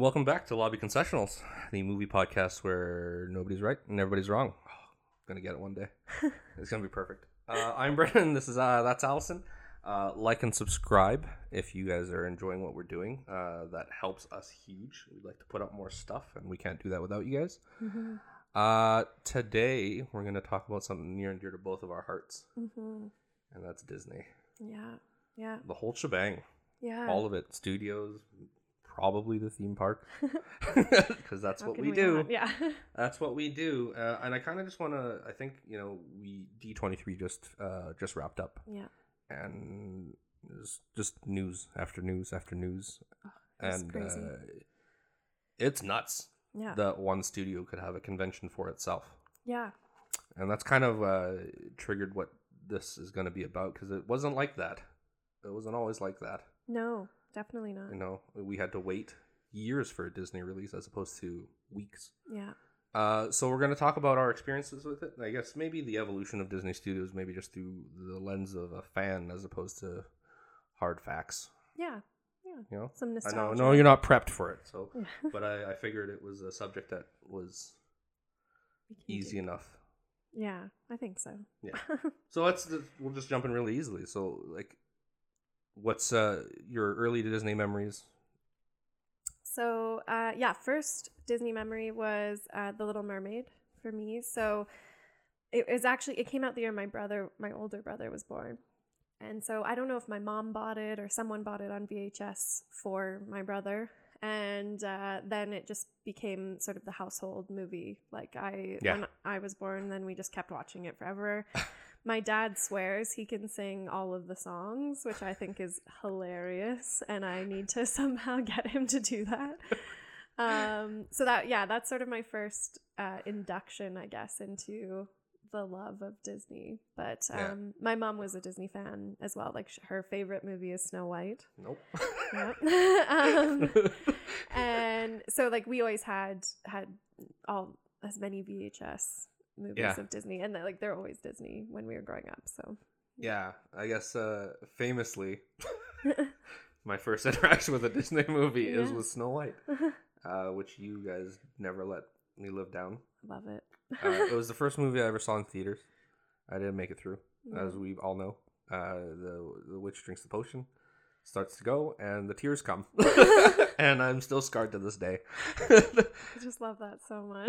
Welcome back to Lobby Concessionals, the movie podcast where nobody's right and everybody's wrong. gonna get it one day. it's gonna be perfect. Uh, I'm Brendon. This is uh, that's Alison. Uh, like and subscribe if you guys are enjoying what we're doing. Uh, that helps us huge. We'd like to put up more stuff, and we can't do that without you guys. Mm-hmm. Uh, today we're gonna talk about something near and dear to both of our hearts, Mm-hmm. and that's Disney. Yeah, yeah, The whole shebang, yeah. all of it. Studios, probably the theme park, because that's what can we, do. Yeah. That's what we do, uh, and I kind of just want to. I think you know we D twenty three just uh, just wrapped up, yeah. and it's just news after news after news, It's and uh, it's nuts yeah. that one studio could have a convention for itself, yeah. and that's kind of uh, triggered what this is going to be about because it wasn't like that. It wasn't always like that. No, definitely not. You know, we had to wait years for a Disney release as opposed to weeks. Yeah. Uh, so we're going to talk about our experiences with it. I guess maybe the evolution of Disney Studios, maybe just through the lens of a fan as opposed to hard facts. Yeah. Yeah. You know, Some I nostalgia. know, no, you're not prepped for it. So, Yeah. but I, I figured it was a subject that was easy do- enough. Yeah, I think so. Yeah. So let's just, we'll just jump in really easily. So, like, what's uh your early Disney memories? So, uh, yeah, first Disney memory was uh, The Little Mermaid for me. So, it was actually it came out the year my brother, my older brother, was born, and so I don't know if my mom bought it or someone bought it on VHS for my brother, and uh, then it just became sort of the household movie. Like I, Yeah. when I was born, then we just kept watching it forever. my dad swears he can sing all of the songs, which I think is hilarious, and I need to somehow get him to do that. Um, so that yeah, that's sort of my first uh, induction, I guess, into the love of Disney. But um, Yeah. my mom was a Disney fan as well. Like sh- her favorite movie is Snow White. Nope. Um, and so like we always had had all as many VHS movies Yeah. of Disney, and they're, like they're always Disney when we were growing up. So yeah, I guess uh, famously, my first interaction with a Disney movie is with Snow White, uh, which you guys never let me live down. love it. Uh, it was the first movie I ever saw in theaters. I didn't make it through, as Mm. we all know. Uh, the the witch drinks the potion, starts to go, and the tears come, and I'm still scarred to this day. I just love that so much.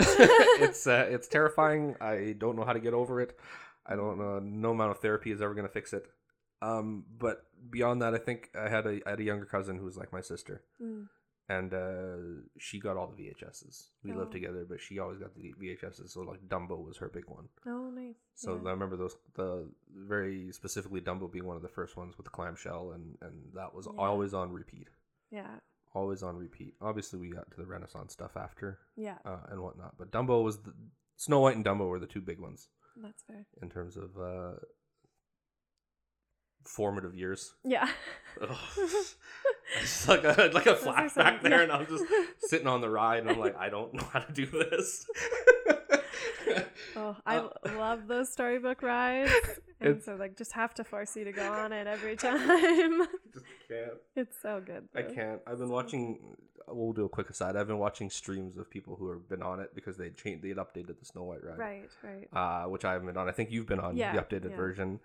it's uh, it's terrifying. I don't know how to get over it. I don't know. No amount of therapy is ever going to fix it. Um, but beyond that, I think I had a I had a younger cousin who was like my sister, Mm. And uh, she got all the VHSs. We lived Oh. together, but she always got the VHSs. So like Dumbo was her big one. Oh, nice. So yeah. I remember those the very specifically Dumbo being one of the first ones with the clamshell, and and that was Yeah. always on repeat, yeah, always on repeat. Obviously, we got to the Renaissance stuff after yeah, uh, and whatnot, but Dumbo was the Snow White and Dumbo were the two big ones that's fair. in terms of uh, formative years. Yeah. It's like a like a Those are some- flashback there, yeah. and I'm just sitting on the ride, and I'm like, I don't know how to do this. Oh, I Uh, love those storybook rides, and so like just have to force you to go on it every time. just can't. it's so good. I can't. I've been watching. We'll do a quick aside. I've been watching streams of people who have been on it because they changed. They had updated the Snow White ride, Right, right. uh, which I haven't been on. I think you've been on Yeah, the updated yeah. version.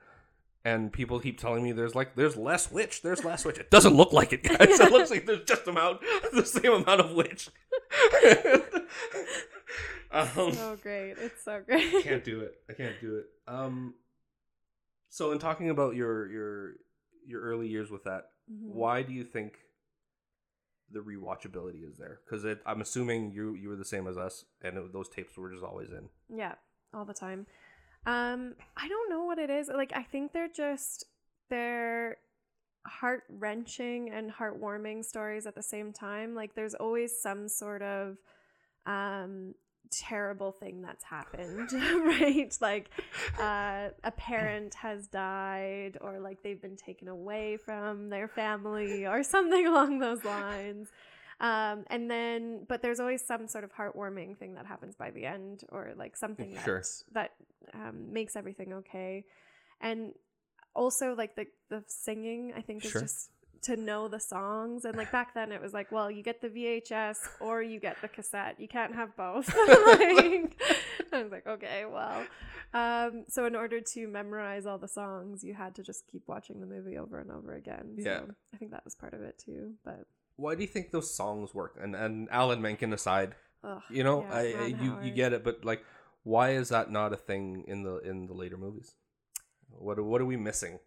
And people keep telling me there's like there's less witch, there's less witch. It doesn't look like it, guys. It looks like there's just amount the same amount of witch. um, so great. It's so great. I can't do it. I can't do it. Um, so in talking about your your your early years with that, Mhm. why do you think the rewatchability is there? Because I'm assuming you you were the same as us, and it, those tapes were just always in. Yeah, all the time. Um, I don't know what it is. Like, I think they're just they're heart wrenching and heartwarming stories at the same time. Like, there's always some sort of um terrible thing that's happened, right? Like, uh, a parent has died, or like they've been taken away from their family, or something along those lines. Um, and then, but there's always some sort of heartwarming thing that happens by the end, or like something that Sure. that um, makes everything okay. And also, like the the singing, I think is Sure. just to know the songs and like back then it was like well you get the VHS or you get the cassette you can't have both like, I was like okay well um so in order to memorize all the songs you had to just keep watching the movie over and over again Yeah. so I think that was part of it too but Why do you think those songs work? And and Alan Menken aside, ugh, you know, yeah, I, I you you get it, but like, why is that not a thing in the in the later movies? What are- what are we missing?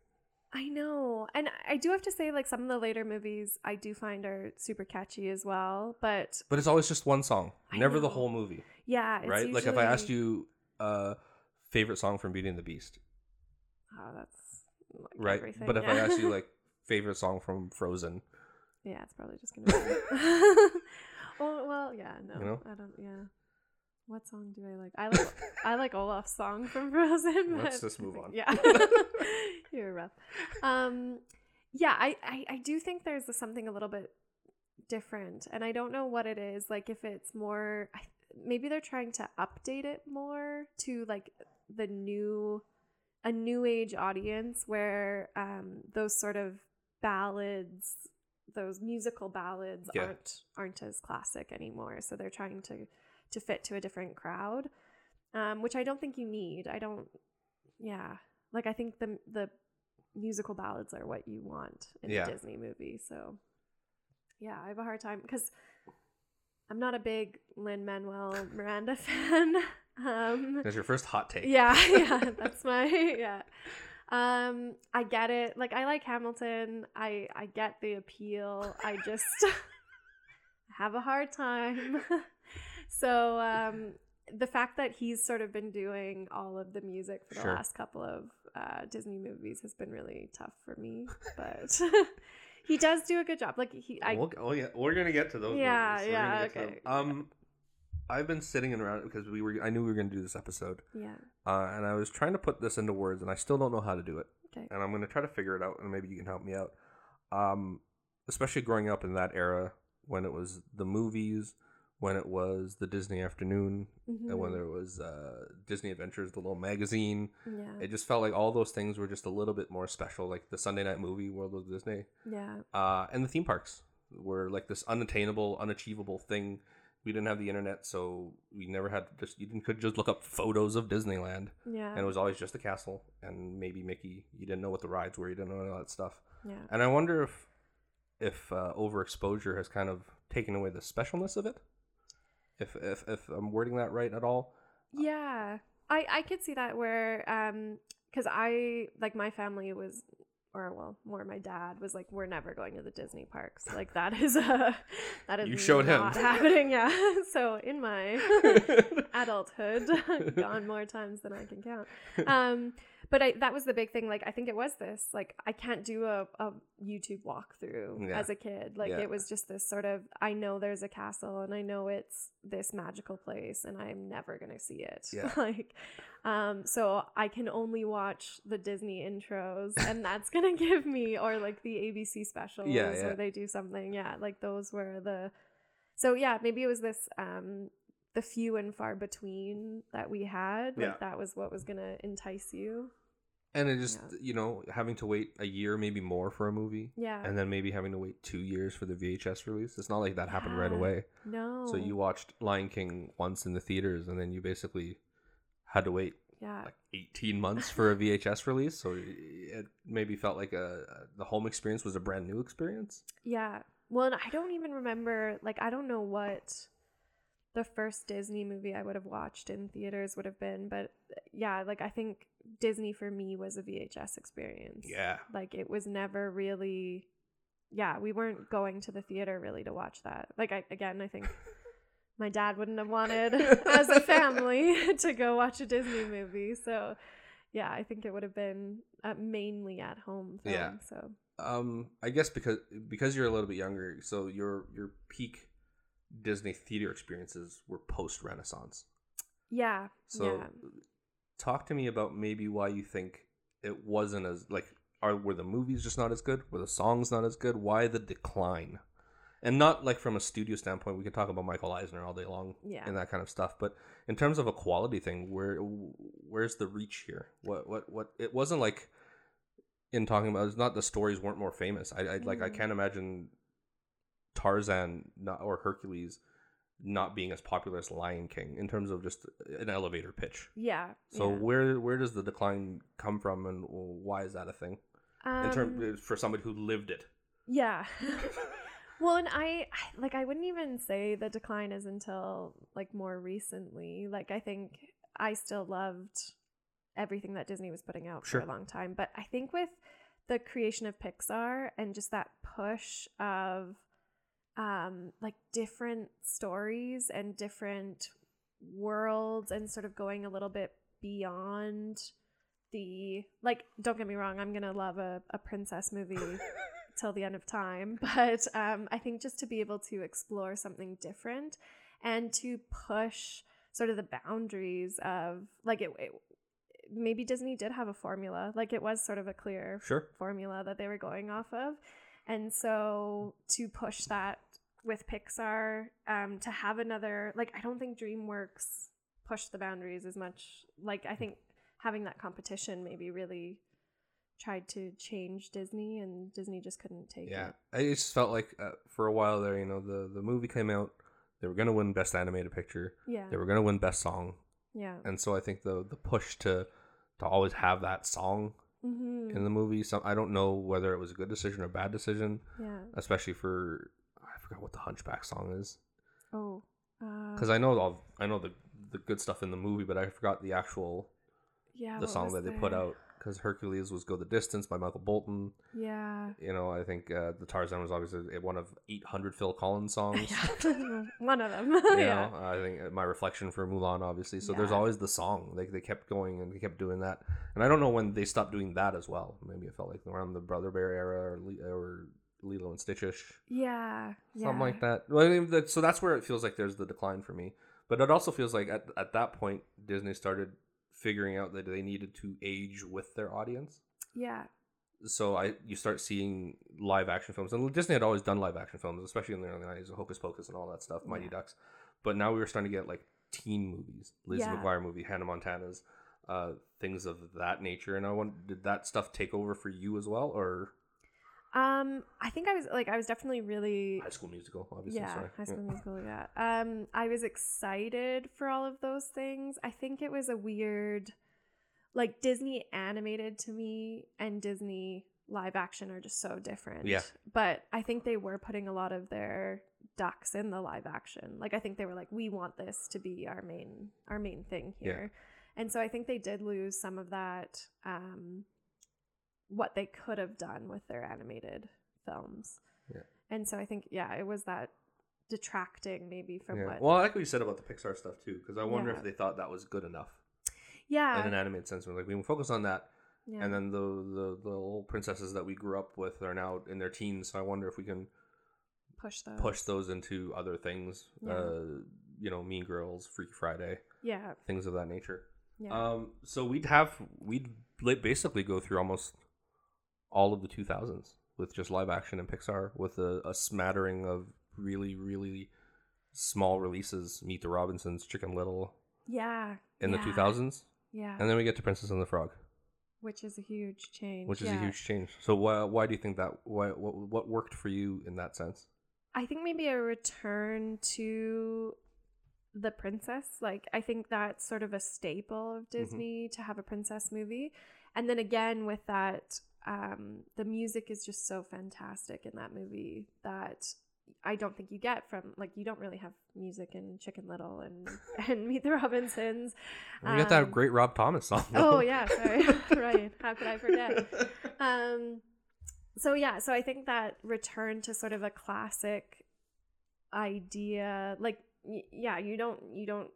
I know. And I do have to say, like, some of the later movies I do find are super catchy as well. But But it's always just one song, I never the whole movie, yeah, it's right? Like if I asked usually- you, uh, favorite song from Beauty and the Beast, Oh, that's like right? But if I yeah. asked you like favorite song from Frozen, yeah, it's probably just gonna be. oh well, yeah, no, You know? I don't. Yeah, what song do I like? I like I like Olaf's song from Frozen. Let's just move on. Yeah, you're rough. Um, yeah, I, I I do think there's something a little bit different, and I don't know what it is. Like if it's more, I, maybe they're trying to update it more to like the new a new age audience where um those sort of ballads those musical ballads Yeah. aren't aren't as classic anymore so they're trying to to fit to a different crowd um which i don't think you need i don't yeah like i think the the musical ballads are what you want in Yeah. a disney movie so yeah i have a hard time because i'm not a big lin manuel miranda fan um that's your first hot take. yeah yeah that's my yeah um i get it like i like hamilton i i get the appeal i just have a hard time so um the fact that he's sort of been doing all of the music for the Sure. last couple of uh, Disney movies has been really tough for me, but he does do a good job. Like he, I, We'll, oh yeah, we're gonna get to those. Yeah, movies. Yeah, gonna get to them. okay. Um, I've been sitting around because we were. I knew we were gonna do this episode, yeah, uh, and I was trying to put this into words, and I still don't know how to do it. okay, And I'm gonna try to figure it out, and maybe you can help me out. Um, especially growing up in that era when it was the movies, when it was the Disney Afternoon, and when Mhm. there was uh, Disney Adventures, the little magazine. yeah, It just felt like all those things were just a little bit more special, like the Sunday night movie World of Disney. yeah, uh, and the theme parks were like this unattainable, unachievable thing. We didn't have the internet, so we never had just you didn't could just look up photos of Disneyland, yeah, and it was always just the castle and maybe Mickey. You didn't know what the rides were, you didn't know all that stuff. yeah. And I wonder if if uh, overexposure has kind of taken away the specialness of it. If if if I'm wording that right at all, Yeah, I I could see that where um because I like my family was or well more my dad was like we're never going to the Disney parks. Like that is a that is You showed him. not happening yeah. So in my adulthood gone more times than I can count. Um but I that was the big thing like I think it was this like I can't do a, a YouTube walkthrough Yeah. as a kid like Yeah. it was just this sort of I know there's a castle and I know it's this magical place and I'm never gonna see it Yeah. like um so I can only watch the Disney intros and that's gonna give me or like the ABC specials yeah. where they do something yeah like those were the so yeah maybe it was this um the few and far between that we had like Yeah. that was what was gonna entice you and it just Yeah. you know having to wait a year, maybe more for a movie. yeah and then maybe having to wait two years for the VHS release. It's not like that happened right away. no So you watched Lion King once in the theaters, and then you basically had to wait yeah like 18 months for a VHS release. So it maybe felt like a the home experience was a brand new experience. Yeah. Well, and I don't even remember, like, I don't know what the first Disney movie I would have watched in theaters would have been, but yeah, like, I think Disney for me was a VHS experience. Yeah, Like, it was never really, yeah, we weren't going to the theater really to watch that. Like, I, again, I think my dad wouldn't have wanted as a family to go watch a Disney movie. So, yeah, I think it would have been uh, mainly at home film. Yeah. So, um, I guess because because you're a little bit younger, so your your peak Disney theater experiences were post Renaissance. yeah. So, yeah. Talk to me about maybe why you think it wasn't as like are were the movies just not as good? Were the songs not as good? Why the decline? And not like from a studio standpoint, we can talk about Michael Eisner all day long Yeah. and that kind of stuff. But in terms of a quality thing, where where's the reach here? What what what? It wasn't like in talking about it's not the stories weren't more famous. I, I like I Mm. can't imagine Tarzan not, or Hercules not being as popular as Lion King in terms of just an elevator pitch. Yeah. So yeah. where where does the decline come from, and why is that a thing? In Um, terms for somebody who lived it. Yeah. well, and I I- like I wouldn't even say the decline is until like more recently. Like I think I still loved everything that Disney was putting out Sure. for a long time, but I think with the creation of Pixar and just that push of um like different stories and different worlds and sort of going a little bit beyond the like don't get me wrong i'm gonna love a, a princess movie till the end of time but um i think just to be able to explore something different and to push sort of the boundaries of like it, it maybe disney did have a formula like it was sort of a clear Sure. formula that they were going off of. And so to push that with Pixar, um, to have another, like, I don't think DreamWorks pushed the boundaries as much. Like, I think having that competition maybe really tried to change Disney, and Disney just couldn't take it. Yeah, it. I just felt like uh, for a while there, you know, the the movie came out, they were gonna win Best Animated Picture, Yeah. they were gonna win Best Song, Yeah. and so I think the the push to to always have that song Mm-hmm. in the movie, some I don't know whether it was a good decision or a bad decision, yeah. especially for forgot what the Hunchback song is Oh. Uh, because I know all I know the the good stuff in the movie, but I forgot the actual yeah, the song that they put out because Hercules was "Go the Distance" by Michael Bolton. Yeah. You know, I think uh, the Tarzan was obviously one of 800 Phil Collins songs. yeah. One of them. you yeah. know i think uh, my reflection for mulan obviously so there's always the song like they kept going and they kept doing that and i don't know when they stopped doing that as well maybe it felt like around the brother bear era or, or lilo and stitchish Yeah. something yeah. like that well, I mean, that- so that's where it feels like there's the decline for me but it also feels like at, at that point disney started figuring out that they needed to age with their audience Yeah. so I you start seeing live action films, and Disney had always done live action films, especially in the early nineties, Hocus Pocus and all that stuff, Mighty Yeah. Ducks. But now we were starting to get like teen movies, Lizzie Yeah. McGuire movie, Hannah Montana's, uh, things of that nature. And I want did that stuff take over for you as well, or Um, I think I was like I was definitely really High School Musical? Obviously, yeah, sorry. High School Musical. Yeah. Um, I was excited for all of those things. I think it was a weird, like Disney animated to me and Disney live action are just so different. Yeah. But I think they were putting a lot of their ducks in the live action. Like I think they were like, we want this to be our main our main thing here. And so I think they did lose some of that. Um, what they could have done with their animated films. Yeah. And so I think, yeah, it was that detracting maybe from Yeah. what. Well, I like what you said about the Pixar stuff too, because I wonder Yeah. if they thought that was good enough yeah. in an animated sense. We're like, we can focus on that, yeah. and then the, the the little princesses that we grew up with are now in their teens. So I wonder if we can push those. push those into other things. Yeah. Uh, you know, Mean Girls, Freaky Friday, Yeah. things of that nature. Yeah. Um, so we'd have we'd basically go through almost all of the 2000s with just live action and Pixar with a, a smattering of really really small releases. Meet the Robinsons, Chicken Little yeah. in yeah, the 2000s, Yeah. and then we get to Princess and the Frog, which is a huge change. which is a huge change. So why why do you think that why what what worked for you in that sense? I think maybe a return to the princess. Like I think that's sort of a staple of mm-hmm. Disney to have a princess movie. And then again with that um the music is just so fantastic in that movie that I don't think you get from like you don't really have music in Chicken Little and and Meet the Robinsons. We got that Um, great Rob Thomas song. Oh yeah, sorry. right. How could I forget? um so yeah so i think that return to sort of a classic idea like y- yeah you don't you don't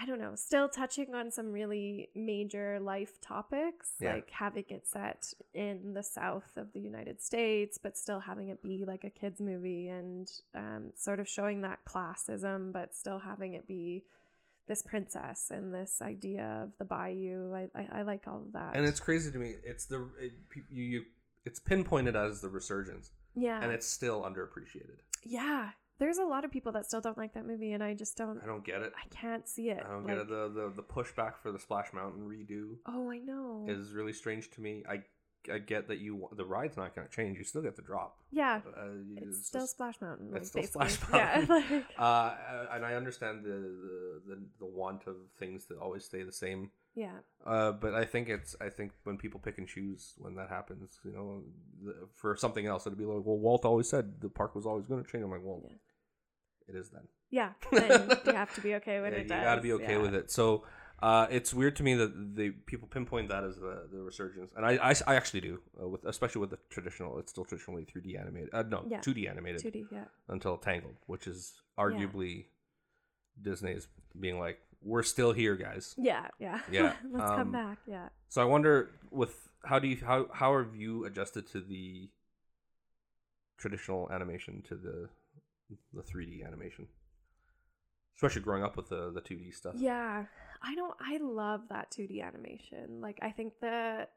i don't know still touching on some really major life topics Yeah. like having it set in the south of the united states but still having it be like a kids movie and um, sort of showing that classism but still having it be this princess and this idea of the bayou i, I, I like all of that and it's crazy to me. It's the it, you, you it's pinpointed as the resurgence, yeah and it's still underappreciated. yeah There's a lot of people that still don't like that movie, and I just don't. I don't get it. I can't see it. I don't like, get it. The, the the pushback for the Splash Mountain redo Oh, I know. is really strange to me. I I get that you the ride's not going to change. You still get the drop. yeah, Uh, it's, still just- Splash Mountain. it's like, still basically. Splash Yeah, Mountain. like, uh, and I understand the, the the the want of things to always stay the same. Yeah, Uh, but I think it's I think when people pick and choose when that happens, you know, the, for something else, it'd be like, well, Walt always said the park was always going to change. I'm like, well, Yeah. it is then. yeah. And you have to be okay when Yeah, it you got to be okay yeah. with it. So uh, it's weird to me that the people pinpoint that as the, the resurgence, and I, I, I actually do, uh, with especially with the traditional. It's still traditionally 3D animated. Uh, no, Yeah. 2D animated 2D, yeah. until Tangled, which is arguably Disney's being like, we're still here, guys. Yeah, yeah. Yeah, Let's um, come back. Yeah. So I wonder with how do you how how have you adjusted to the traditional animation to the the 3D animation? Especially growing up with the the 2D stuff. Yeah. I don't I love that 2D animation. Like I think the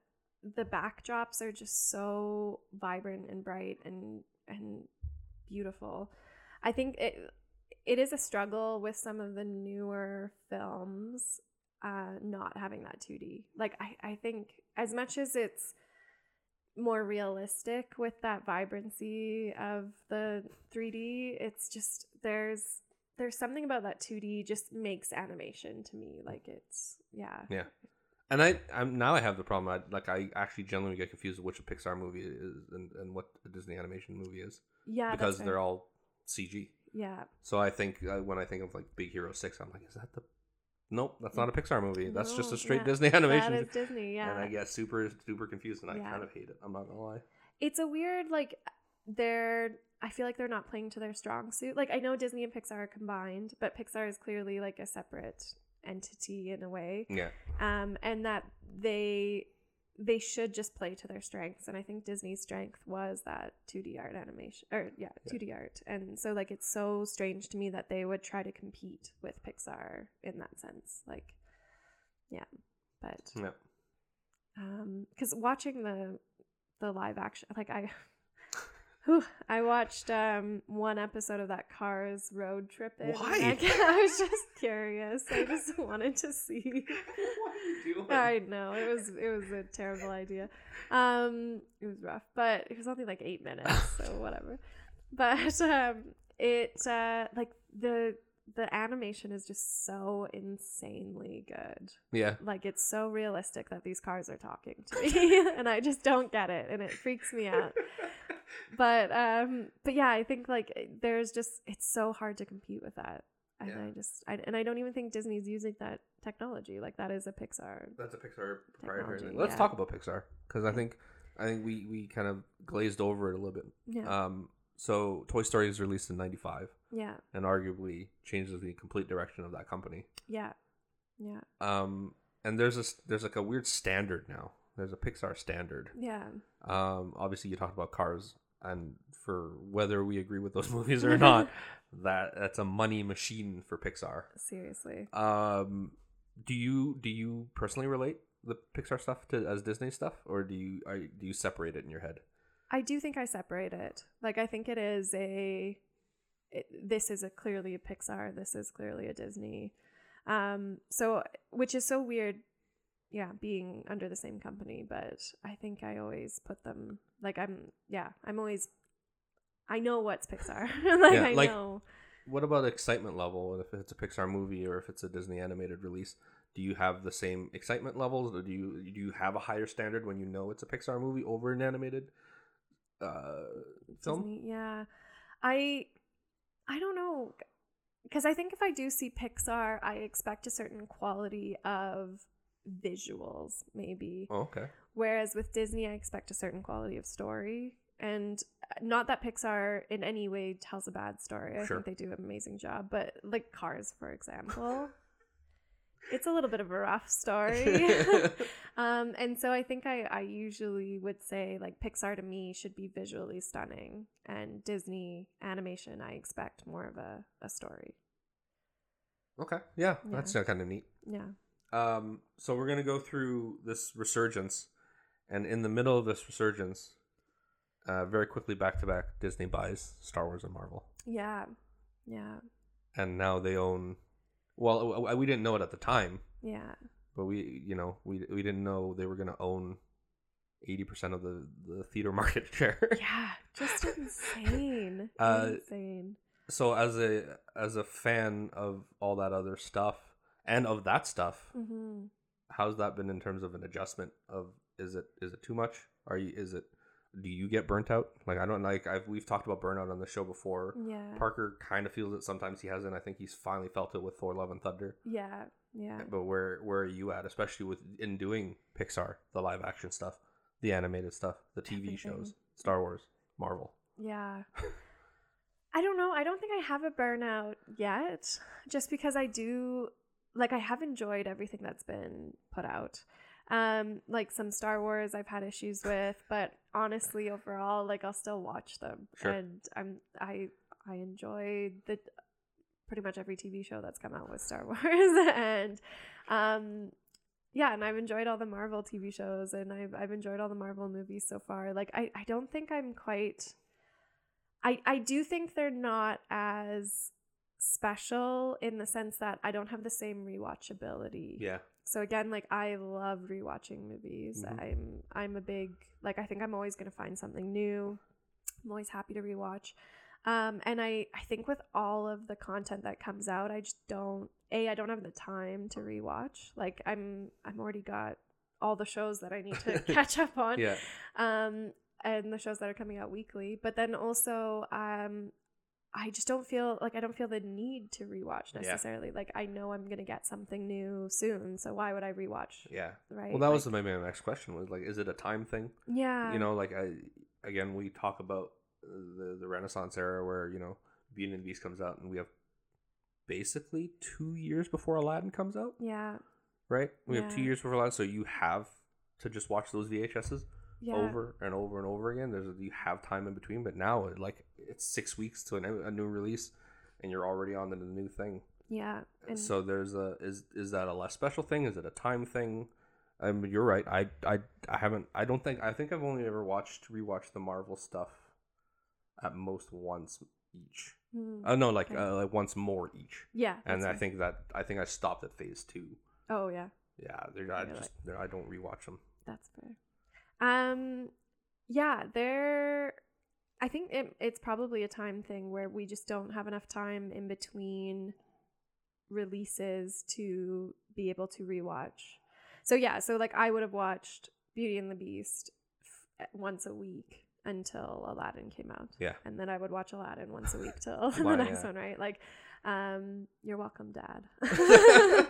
the backdrops are just so vibrant and bright and and beautiful. I think it it is a struggle with some of the newer films uh not having that 2D. Like I I think as much as it's more realistic with that vibrancy of the 3D, it's just there's there's something about that 2D just makes animation to me like it's yeah. Yeah. And I I'm now I have the problem I like I actually generally get confused with which a Pixar movie is and, and what a Disney animation movie is Yeah, because they're all CG. Yeah. So I think uh, when I think of like Big Hero 6 I'm like is that the Nope, that's not a Pixar movie. That's just a straight yeah. Disney animation. That is Disney, yeah. And I get super super confused and I Yeah. kind of hate it. I'm not to lie. it's a weird like they're I feel like they're not playing to their strong suit. Like I know Disney and Pixar are combined, but Pixar is clearly like a separate entity in a way. Yeah. Um and that they they should just play to their strengths and I think Disney's strength was that 2D art animation or yeah, 2D art. And so like it's so strange to me that they would try to compete with Pixar in that sense. Like yeah. But Yeah. um because watching the the live action like i Whew, I watched um one episode of that Cars road trip. in, Why? I, I was just curious. I just wanted to see. what are you doing? I know it was it was a terrible idea. Um, it was rough, but it was only like eight minutes, so whatever. But um, it uh like the the animation is just so insanely good yeah. like it's so realistic that these cars are talking to me and i just don't get it and it freaks me out but um but yeah i think like there's just it's so hard to compete with that and Yeah. i just I, and i don't even think disney's using that technology like that is a pixar That's a Pixar proprietary thing. Let's yeah. talk about Pixar because I think I think we we kind of glazed over it a little bit. yeah Um, so Toy Story is released in '95 yeah and arguably changes the complete direction of that company. yeah yeah Um, and there's a there's like a weird standard now. There's a Pixar standard. yeah Um, obviously you talked about Cars, and for whether we agree with those movies or not, that that's a money machine for Pixar. seriously Um, do you do you personally relate the Pixar stuff to as Disney stuff, or do you are, do you separate it in your head? I do think I separate it. Like I think it is a it, this is a clearly a Pixar, this is clearly a Disney. Um so which is so weird yeah, being under the same company, but I think I always put them like I'm yeah, I'm always I know what's Pixar. like Yeah, I like- know. What about excitement level? If it's a Pixar movie or if it's a Disney animated release, do you have the same excitement levels, or do you do you have a higher standard when you know it's a Pixar movie over an animated uh, film? Disney, yeah. I I don't know because I think if I do see Pixar, I expect a certain quality of visuals maybe. Oh, okay. Whereas with Disney, I expect a certain quality of story. And uh, not that Pixar in any way tells a bad story. I Sure. think they do an amazing job. But like Cars, for example, it's a little bit of a rough story. um, and so I think I, I usually would say like Pixar to me should be visually stunning. And Disney animation, I expect more of a, a story. okay. Yeah, that's kind of neat. Yeah. Um, so we're gonna go through this resurgence, and in the middle of this resurgence, uh, very quickly back to back, Disney buys Star Wars and Marvel. Yeah. Yeah. and now they own. Well, we didn't know it at the time, Yeah. but we, you know, we we didn't know they were gonna own eighty percent of the the theater market share. Yeah. Just insane. Uh, insane. so as a as a fan of all that other stuff and of that stuff, Mm-hmm. how's that been in terms of an adjustment of is it is it too much are you is it do you get burnt out like i don't like i've we've talked about burnout on the show before Yeah. parker kind of feels it sometimes he hasn't i think he's finally felt it with thor love and thunder Yeah. Yeah. but where where are you at especially with in doing pixar the live action stuff the animated stuff the tv Everything. shows star wars marvel Yeah. I don't know. I don't think I have a burnout yet, just because I do like I have enjoyed everything that's been put out. Um, like some Star Wars I've had issues with, but honestly, overall, like I'll still watch them, Sure. and I'm I I enjoy the pretty much every TV show that's come out with Star Wars, and um, yeah, and I've enjoyed all the Marvel TV shows, and I've I've enjoyed all the Marvel movies so far. Like I I don't think I'm quite. I I do think they're not as special in the sense that I don't have the same rewatchability. yeah So again, like I love rewatching movies. Mhm. I'm I'm a big like I think I'm always gonna find something new. I'm always happy to rewatch. Um, and I I think with all of the content that comes out, I just don't a I don't have the time to rewatch. Like I'm I'm already got all the shows that I need to catch up on yeah um and the shows that are coming out weekly but then also um i just don't feel like i don't feel the need to rewatch Yeah. necessarily. Like i know i'm gonna get something new soon so why would i rewatch? Yeah. Right well that was Like, maybe my next question was like is it a time thing? Yeah. You know like i again we talk about uh, the the renaissance era where you know beauty and the beast comes out and we have basically two years before aladdin comes out. Yeah. Right? We have two years before aladdin so you have to just watch those vhs's yeah over and over and over again there's you have time in between but now like it's six weeks to a new, a new release and you're already on the new thing yeah and so there's a is is that a less special thing is it a time thing I mean, you're right. I, I I haven't. I don't think. I think I've only ever watched rewatched the Marvel stuff at most once each. hmm, Uh, no, like Okay. uh, like once more each. yeah And that's I think that I think I stopped at phase two. oh yeah Yeah, they're, I just they're, I don't rewatch them. That's fair. Um, yeah, there. I think it, it's probably a time thing where we just don't have enough time in between releases to be able to rewatch. So yeah, so like I would have watched Beauty and the Beast f- once a week until Aladdin came out. Yeah. And then I would watch Aladdin once a week till the next yeah. one, right? Like, um, you're welcome, Dad.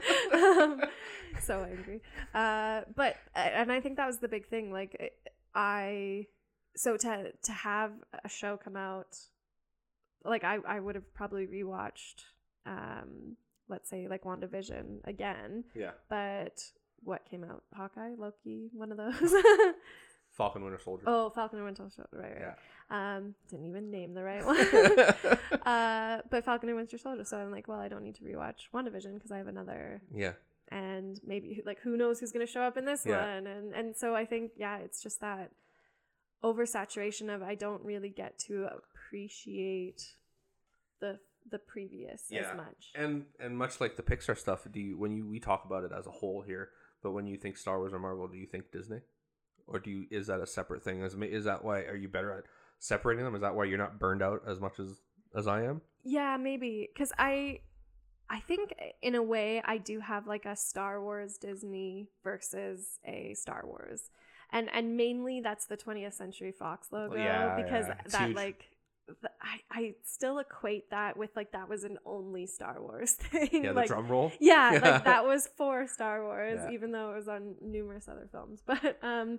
so angry. Uh, but and I think that was the big thing. Like, I so to to have a show come out, like I I would have probably rewatched, um, let's say like WandaVision again. Yeah. But what came out? Hawkeye, Loki, one of those. Falcon Winter Soldier. oh, Falcon and Winter Soldier. Right, right. yeah. Um, didn't even name the right one. uh, but Falcon and Winter Soldier. So I'm like, well, I don't need to rewatch WandaVision because I have another, yeah. and maybe like who knows who's gonna show up in this Yeah. one, and and so I think yeah, it's just that oversaturation of I don't really get to appreciate the the previous Yeah. as much. And and much like the Pixar stuff, do you when you we talk about it as a whole here, but when you think Star Wars or Marvel, do you think Disney, or do you is that a separate thing? Is is that why are you better at separating them? Is that why you're not burned out as much as as I am? Yeah, maybe because I, I think in a way I do have like a Star Wars Disney versus a Star Wars, and and mainly that's the 20th Century Fox logo yeah, because yeah, that huge. like. I, I still equate that with like that was an only Star Wars thing. Yeah, the like, drum roll. yeah, Yeah. like that was for Star Wars, even though it was on numerous other films. But um,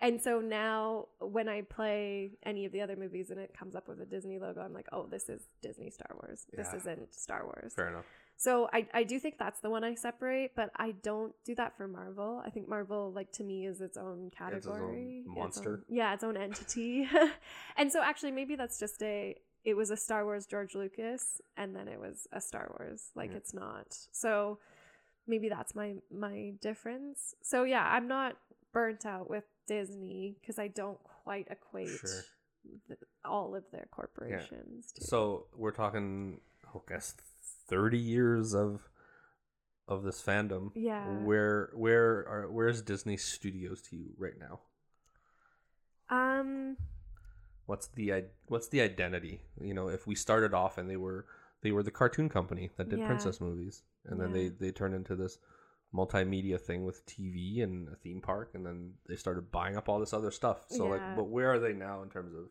and so now when I play any of the other movies and it comes up with a Disney logo, I'm like, oh, this is Disney Star Wars. This Yeah. isn't Star Wars. Fair enough. So I I do think that's the one I separate, but I don't do that for Marvel. I think Marvel, like to me, is its own its own category, monster. own- yeah, its own entity. and so actually, maybe that's just a. It was a Star Wars George Lucas, and then it was a Star Wars. Like Yeah. it's not. So maybe that's my my difference. So yeah, I'm not burnt out with Disney because I don't quite equate Sure. the, all of their corporations. To. So we're talking I guess thirty years of of this fandom. Yeah. Where where are where's Disney Studios to you right now? Um. What's the what's the identity? You know, if we started off and they were they were the cartoon company that did Yeah. princess movies, and then they they turned into this multimedia thing with TV and a theme park, and then they started buying up all this other stuff. So Yeah. like, but where are they now in terms of?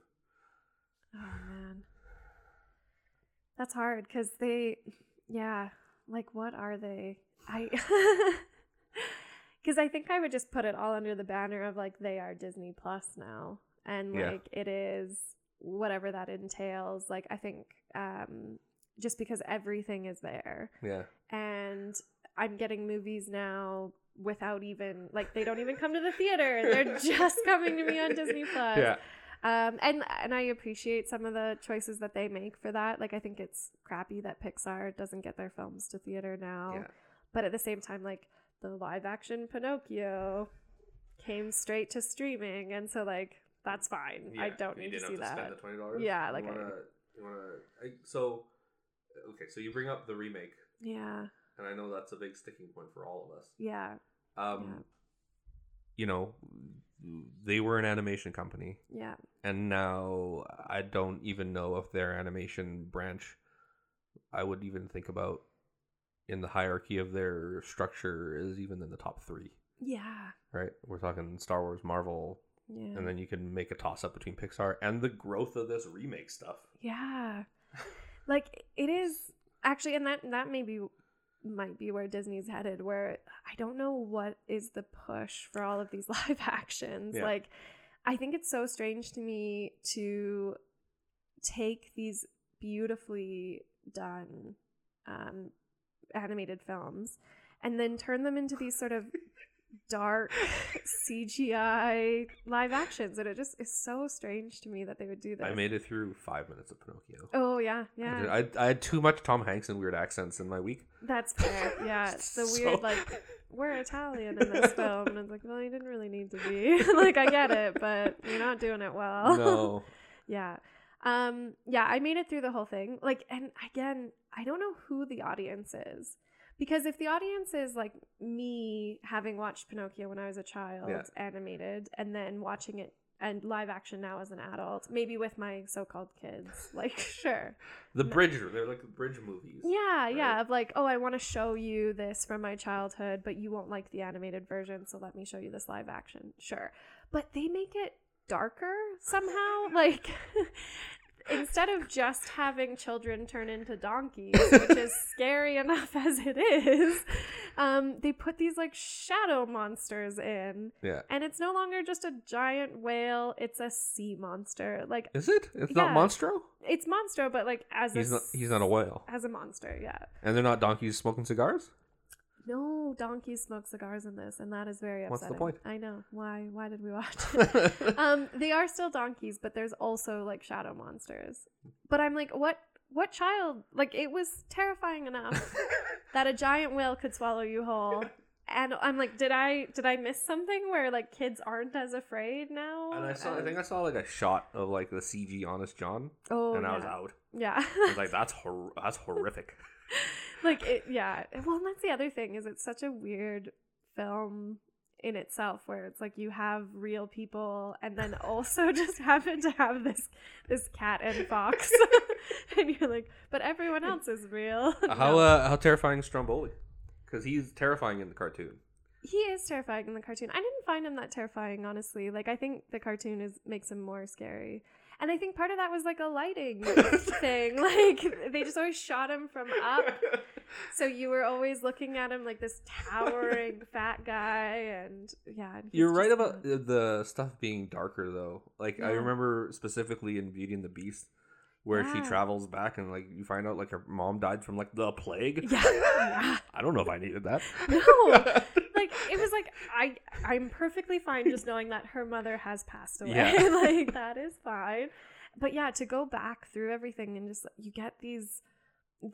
Oh man, that's hard because they, yeah, like what are they? I, because I think I would just put it all under the banner of like they are Disney Plus now, and Yeah. like it is whatever that entails. Like I think, um, just because everything is there, Yeah, and I'm getting movies now without even like they don't even come to the theater; they're just coming to me on Disney Plus. Yeah, um and and i appreciate some of the choices that they make for that. Like i think it's crappy that pixar doesn't get their films to theater now. Yeah. but at the same time like the live action pinocchio came straight to streaming. And so like that's fine. Yeah, i don't need to see have that spend the twenty dollars. Yeah, like you wanna, you wanna. I, so, okay, so you bring up the remake, yeah and I know that's a big sticking point for all of us. yeah Um, Yeah. you know, they were an animation company, yeah and now I don't even know if their animation branch. I would even think about in the hierarchy of their structure is even in the top three. yeah Right, we're talking Star Wars, Marvel, yeah and then you can make a toss up between Pixar and the growth of this remake stuff. Yeah. like it is actually and that that maybe might be where Disney's headed where I don't know what is the push for all of these live actions. Yeah. Like I think it's so strange to me to take these beautifully done um animated films and then turn them into these sort of dark CGI live actions and it just is so strange to me that they would do this. I made it through five minutes of Pinocchio. Oh yeah, I, yeah. did- I, I had too much Tom Hanks and weird accents in my week. That's fair. Yeah, it's the So- weird like we're Italian in this film, and it's like, well, you didn't really need to be. like, I get it, but you're not doing it well. No, yeah, um, yeah. I made it through the whole thing. Like, and again, I don't know who the audience is. Because if the audience is like me having watched Pinocchio when I was a child, Yeah. animated, and then watching it and live action now as an adult, maybe with my so-called kids, like sure, the Bridger—they're like the bridge movies. yeah, yeah. Of like, oh, I want to show you this from my childhood, but you won't like the animated version, so let me show you this live action. Sure. But they make it darker somehow. like, instead of just having children turn into donkeys, which is scary enough as it is, um, they put these like shadow monsters in. Yeah. And it's no longer just a giant whale, it's a sea monster. Like, Is it? It's Yeah. not Monstro. it's monster, but like as He's a not. He's not a whale. as a monster, yeah. And they're not donkeys smoking cigars. No, donkeys smoke cigars in this, and that is very upsetting. What's the point? I know. Why? Why did we watch it? um, they are still donkeys, but there's also like shadow monsters. But I'm like, what? What child? Like, it was terrifying enough that a giant whale could swallow you whole. And I'm like, did I did I miss something where like kids aren't as afraid now? and I saw. I think I saw like a shot of like the CG Honest John, oh, and yeah. I was out. Yeah. I was like, that's hor- that's horrific. Like it yeah. Well and that's the other thing is it's such a weird film in itself where it's like you have real people and then also just happen to have this this cat and fox. And you're like but everyone else is real. How No. uh, how terrifying Stromboli? Because he's terrifying in the cartoon. he is terrifying in the cartoon. I didn't find him that terrifying honestly. Like i think the cartoon is makes him more scary and i think part of that was like a lighting thing like they just always shot him from up So you were always looking at him like this towering fat guy, and yeah. and You're right just about not- the stuff being darker though. Like I remember specifically in Beauty and the Beast where she travels back and like you find out like her mom died from like the plague. Yeah, yeah. I don't know if I needed that. No, like it was like I I'm perfectly fine just knowing that her mother has passed away. Yeah. like that is fine. But yeah, to go back through everything and just you get these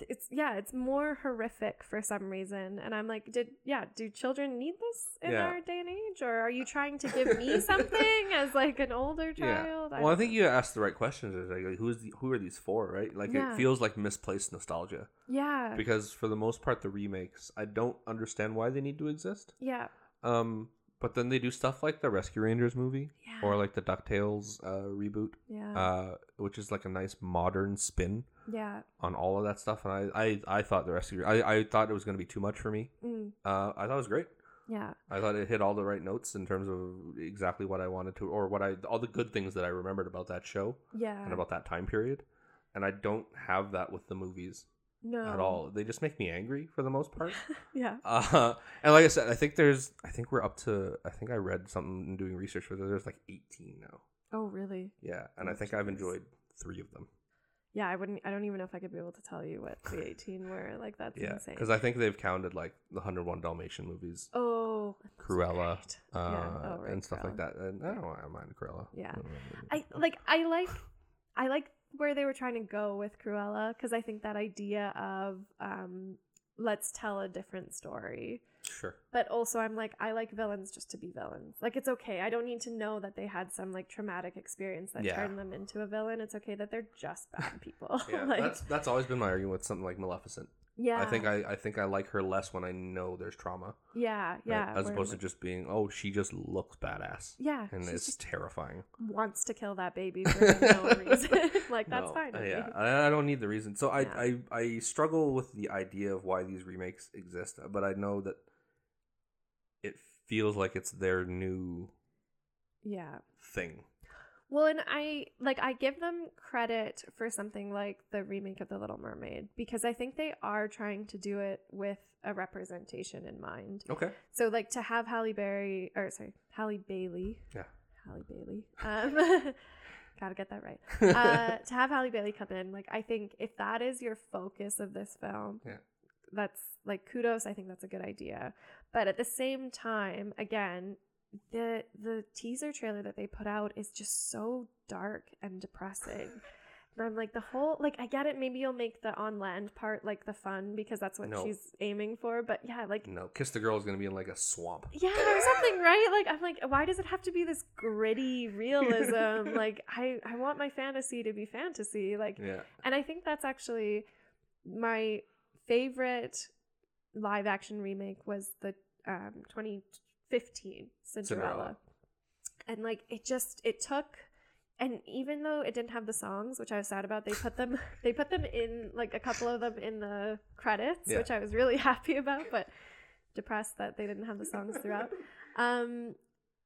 it's yeah, it's more horrific for some reason. And I'm like, did yeah, do children need this in Yeah. our day and age, or are you trying to give me something as like an older child? Yeah. Well, I think know. you asked the right questions. Is like, who is the, who are these for, right? Like Yeah. it feels like misplaced nostalgia yeah, because for the most part, the remakes, I don't understand why they need to exist. yeah, Um, but then they do stuff like the Rescue Rangers movie yeah, or like the Ducktales uh, reboot, yeah, uh, which is like a nice modern spin yeah. on all of that stuff. And I, I, I thought the Rescue, I, I thought it was going to be too much for me. Mm, Uh, I thought it was great. yeah, I thought it hit all the right notes in terms of exactly what I wanted to, or what I, all the good things that I remembered about that show yeah. and about that time period. And I don't have that with the movies no at all. They just make me angry for the most part. yeah, Uh, and like I said, I think there's, I think we're up to, I think I read something in doing research for this. There's like 18 now. oh really? Yeah, and I Oh, think I've enjoyed three of them. Yeah, I wouldn't. I don't even know if I could be able to tell you what the 18 were. Like that's Yeah, insane. because I think they've counted like the 101 Dalmatian movies, oh, Cruella, uh, Yeah, oh, right, and stuff like that. And I don't I don't mind Cruella. Yeah. I like I like I like where they were trying to go with Cruella because I think that idea of um let's tell a different story. sure. But also I'm like I like villains just to be villains. Like it's okay. I don't need to know that they had some like traumatic experience that Yeah. turned them into a villain. It's okay that they're just bad people. Yeah, like that's that's always been my argument with something like Maleficent. Yeah. I think I, I think I like her less when I know there's trauma, yeah, right? yeah. as opposed to just being oh she just looks badass, yeah, and it's terrifying. wants to kill that baby for no reason. like that's No, fine. Yeah. I, I don't need the reason. So I, I I struggle with the idea of why these remakes exist, but I know that it feels like it's their new Yeah. thing. Well, and I like I give them credit for something like the remake of The Little Mermaid because I think they are trying to do it with a representation in mind. Okay. So like to have Halle Berry or sorry, Halle Bailey. Yeah. Halle Bailey. Um gotta get that right. Uh to have Halle Bailey come in, like I think if that is your focus of this film, Yeah. that's like kudos. I think that's a good idea. But at the same time, again, the the teaser trailer that they put out is just so dark and depressing. And I'm like the whole like I get it. Maybe you'll make the on land part like the fun because that's what No. she's aiming for. But yeah, like No, Kiss the Girl is gonna be in like a swamp. yeah, or something, right? Like I'm like, why does it have to be this gritty realism? like I I want my fantasy to be fantasy. Like Yeah. and I think that's actually my favorite live action remake was the um 2015 Cinderella. Cinderella. And like it just it took and even though it didn't have the songs, which I was sad about, they put them they put them in like a couple of them in the credits, Yeah. which I was really happy about, but depressed that they didn't have the songs throughout. Um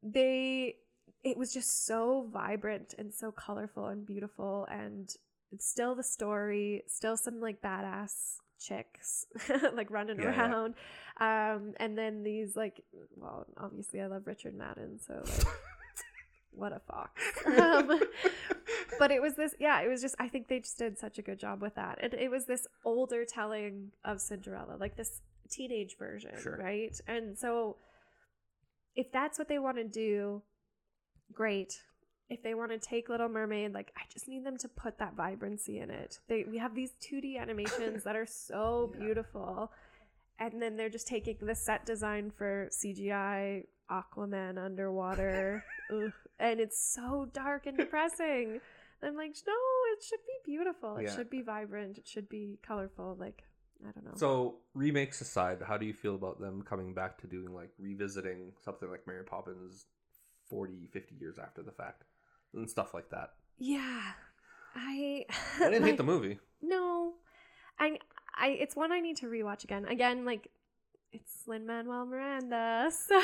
they it was just so vibrant and so colorful and beautiful and it's still the story, still some like badass chicks like running Yeah, yeah. around. Um and then these like well, obviously I love Richard Madden, so like what a fox. Um, but it was this yeah, it was just I think they just did such a good job with that. And it was this older telling of Cinderella, like this teenage version, Sure. right? And so if that's what they want to do, great. If they want to take Little Mermaid, like I just need them to put that vibrancy in it. They we have these 2D animations that are so Yeah. beautiful. And then they're just taking the set design for CGI Aquaman underwater. Ugh. And it's so dark and depressing. I'm like, no, it should be beautiful. It Yeah. should be vibrant. It should be colorful. Like, I don't know. So remakes aside, how do you feel about them coming back to doing like revisiting something like Mary Poppins 40, 50 years after the fact and stuff like that? yeah. I I didn't my- hate the movie. No, I, I, it's one I need to rewatch again. Again, like it's Lin Manuel Miranda, so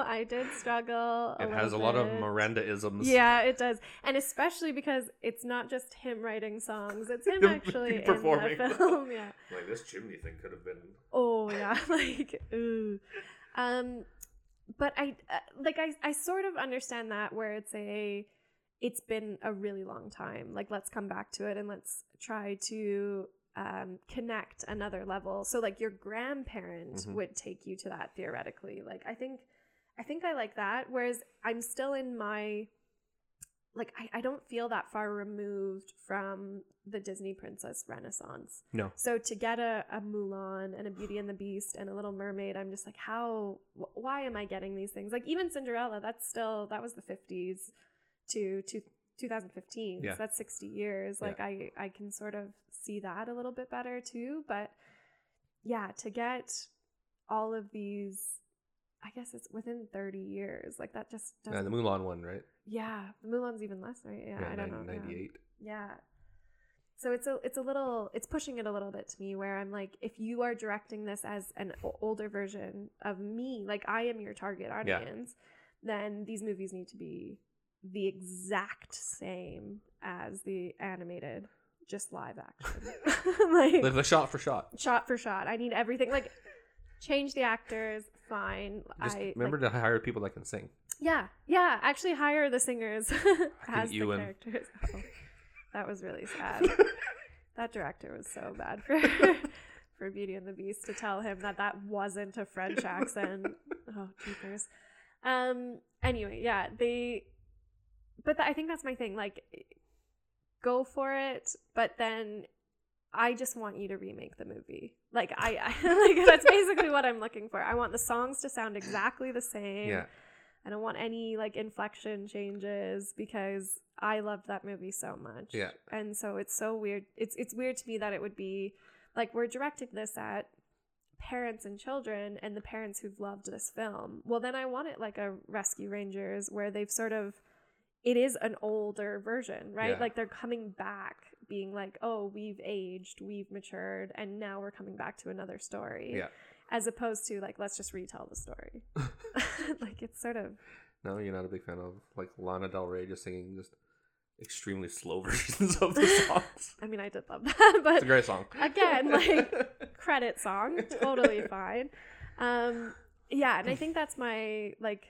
I did struggle. It a has a little lot of bit. Miranda isms. Yeah, it does, and especially because it's not just him writing songs; it's him Him actually performing. in the film. Yeah. Like this chimney thing could have been. Oh yeah, like ooh. Um, but I uh, like I I sort of understand that where it's a it's been a really long time. Like let's come back to it and let's try to um connect another level. So like your grandparent Mhm. would take you to that theoretically. Like I think I think I like that whereas I'm still in my like I, I don't feel that far removed from the Disney princess renaissance. No. So to get a, a Mulan and a Beauty and the Beast and a Little Mermaid, I'm just like, how? Why am I getting these things? Like even Cinderella, that's still that was the 50s to to 2015. Yeah. So that's 60 years. Yeah. Like I I can sort of see that a little bit better too. But yeah, to get all of these. I guess it's within 30 years. Like that just Yeah, doesn't. the Mulan one, right? Yeah, The Mulan's even less, right? Yeah, I don't know. yeah. Ninety eight. Yeah. So it's a it's a little it's pushing it a little bit to me where I'm like if you are directing this as an older version of me, like I am your target audience, then these movies need to be the exact same as the animated just live action. like Like the shot for shot. shot for shot. I need everything like change the actors, fine. Just I remember like, to hire people that can sing. yeah, yeah. Actually, hire the singers as the Ewan. characters. Oh, that was really sad. that director was so bad for for Beauty and the Beast to tell him that that wasn't a French accent. Oh, jeepers. Um. Anyway, yeah. They, but th- I think that's my thing. Like, go for it, but then. I just want you to remake the movie. Like I, I like that's basically what I'm looking for. I want the songs to sound exactly the same. Yeah. I don't want any like inflection changes because I loved that movie so much. Yeah. And so it's so weird. It's it's weird to me that it would be like we're directing this at parents and children and the parents who've loved this film. Well, then I want it like a Rescue Rangers where they've sort of it is an older version, right? Yeah. Like they're coming back being like, "Oh, we've aged, we've matured, and now we're coming back to another story." Yeah. As opposed to like, let's just retell the story. like it's sort of No, you're not a big fan of like Lana Del Rey just singing just extremely slow versions of the songs. I mean, I did love that, but It's a great song. Again, like- credit song, totally fine. Um, yeah, and I think that's my like,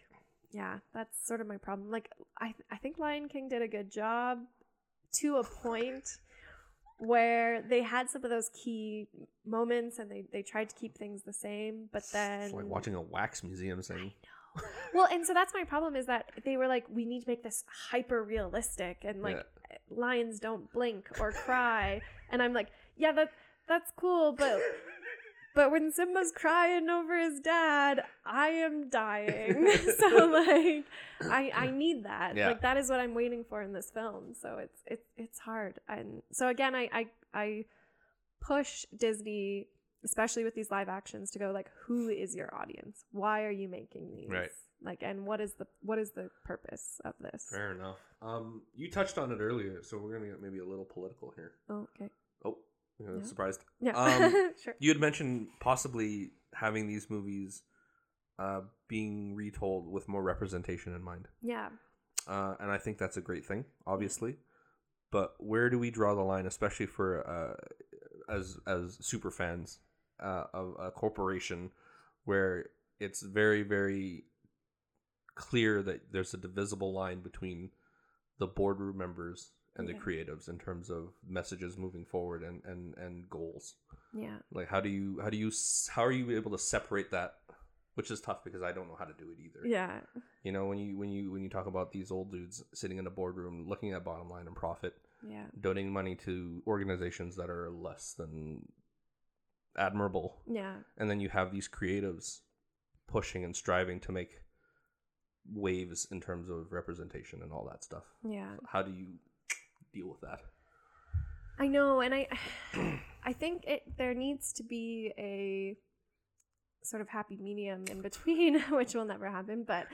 yeah, that's sort of my problem. Like, I I think Lion King did a good job to a point where they had some of those key moments and they they tried to keep things the same, but then It's like watching a wax museum sing. well, and so that's my problem is that they were like, we need to make this hyper realistic and like lions don't blink or cry, and I'm like, yeah, that that's cool, but but when Simba's crying over his dad, I am dying. so like, I I need that. Yeah. Like that is what I'm waiting for in this film. So it's it's it's hard, and so again, I I I push Disney especially with these live actions to go like who is your audience why are you making these Right. like and what is the what is the purpose of this Fair enough. Um, you touched on it earlier, so we're gonna get maybe a little political here. oh, okay Oh, you know, Yeah. surprised. yeah Um, sure You had mentioned possibly having these movies uh, being retold with more representation in mind, yeah uh, and I think that's a great thing, obviously. But where do we draw the line, especially for uh, as as super fans uh, of a corporation, where it's very very clear that there's a divisible line between the boardroom members and the Yeah. creatives in terms of messages moving forward and and and goals. Yeah. Like how do you how do you how are you able to separate that which is tough because i don't know how to do it either. Yeah. You know when you when you when you talk about these old dudes sitting in a boardroom looking at bottom line and profit yeah. donating money to organizations that are less than admirable. Yeah. And then you have these creatives pushing and striving to make waves in terms of representation and all that stuff. Yeah. How do you deal with that i know and i i think it there needs to be a sort of happy medium in between which will never happen but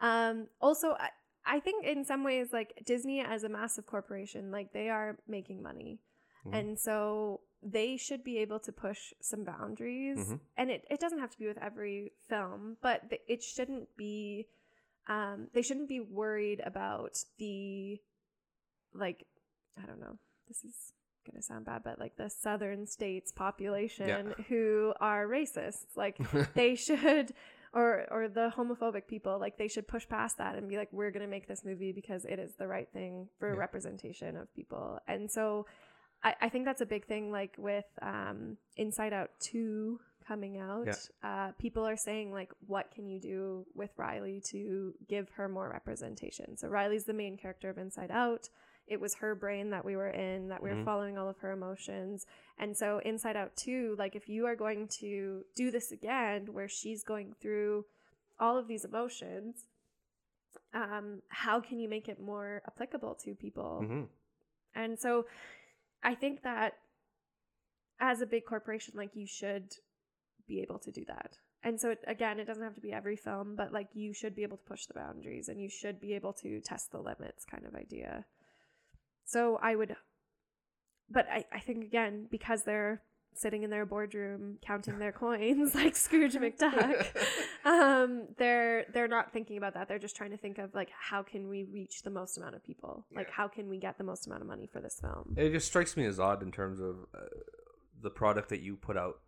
um also I, I think in some ways like disney as a massive corporation like they are making money Mhm. and so they should be able to push some boundaries Mhm. and it, it doesn't have to be with every film but th- it shouldn't be um they shouldn't be worried about the like i don't know this is gonna sound bad but like the southern states population who are racists like they should or or the homophobic people like they should push past that and be like we're going to make this movie because it is the right thing for Yeah. representation of people and so I, I think that's a big thing like with um inside out 2 coming out. Uh, people are saying like, what can you do with Riley to give her more representation? So Riley's the main character of Inside Out. It was her brain that we were in, that we were Mhm. following all of her emotions. And so Inside Out 2, like if you are going to do this again, where she's going through all of these emotions, um, how can you make it more applicable to people? hmm And so I think that as a big corporation, like you should be able to do that. And so it, again, it doesn't have to be every film, but like you should be able to push the boundaries and you should be able to test the limits kind of idea. So I would, but I, I think again, because they're sitting in their boardroom counting their coins like Scrooge McDuck, um they're they're not thinking about that they're just trying to think of like how can we reach the most amount of people like how can we get the most amount of money for this film It just strikes me as odd in terms of uh, the product that you put out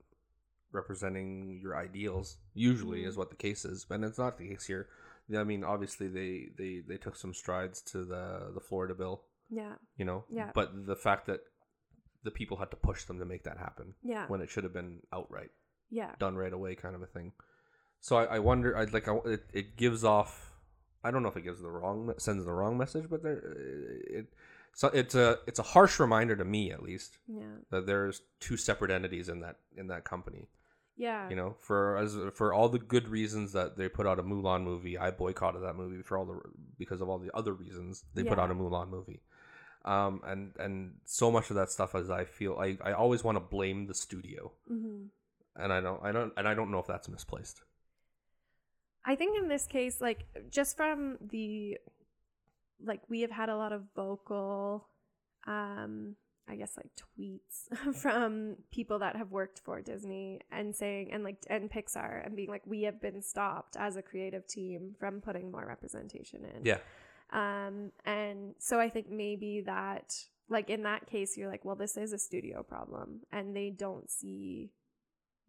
representing your ideals. Usually, Mhm. is what the case is, and it's not the case here. I mean, obviously, they they they took some strides to the the Florida bill, yeah you know. Yeah. But the fact that the people had to push them to make that happen yeah when it should have been outright yeah done right away, kind of a thing. So I, I wonder. I like. I, it, it gives off. I don't know if it gives the wrong sends the wrong message, but there uh, it. So it's a it's a harsh reminder to me, at least, yeah that there's two separate entities in that in that company. yeah You know, for as for all the good reasons that they put out a Mulan movie, I boycotted that movie for all the because of all the other reasons they put out a Mulan movie. Um, and and so much of that stuff as I feel I, I always want to blame the studio, hmm and I don't I don't and I don't know if that's misplaced. i think in this case like just from the like we have had a lot of vocal um i guess like tweets from people that have worked for disney and saying and like and pixar and being like we have been stopped as a creative team from putting more representation in. Yeah, um and so i think maybe that like in that case you're like well this is a studio problem and they don't see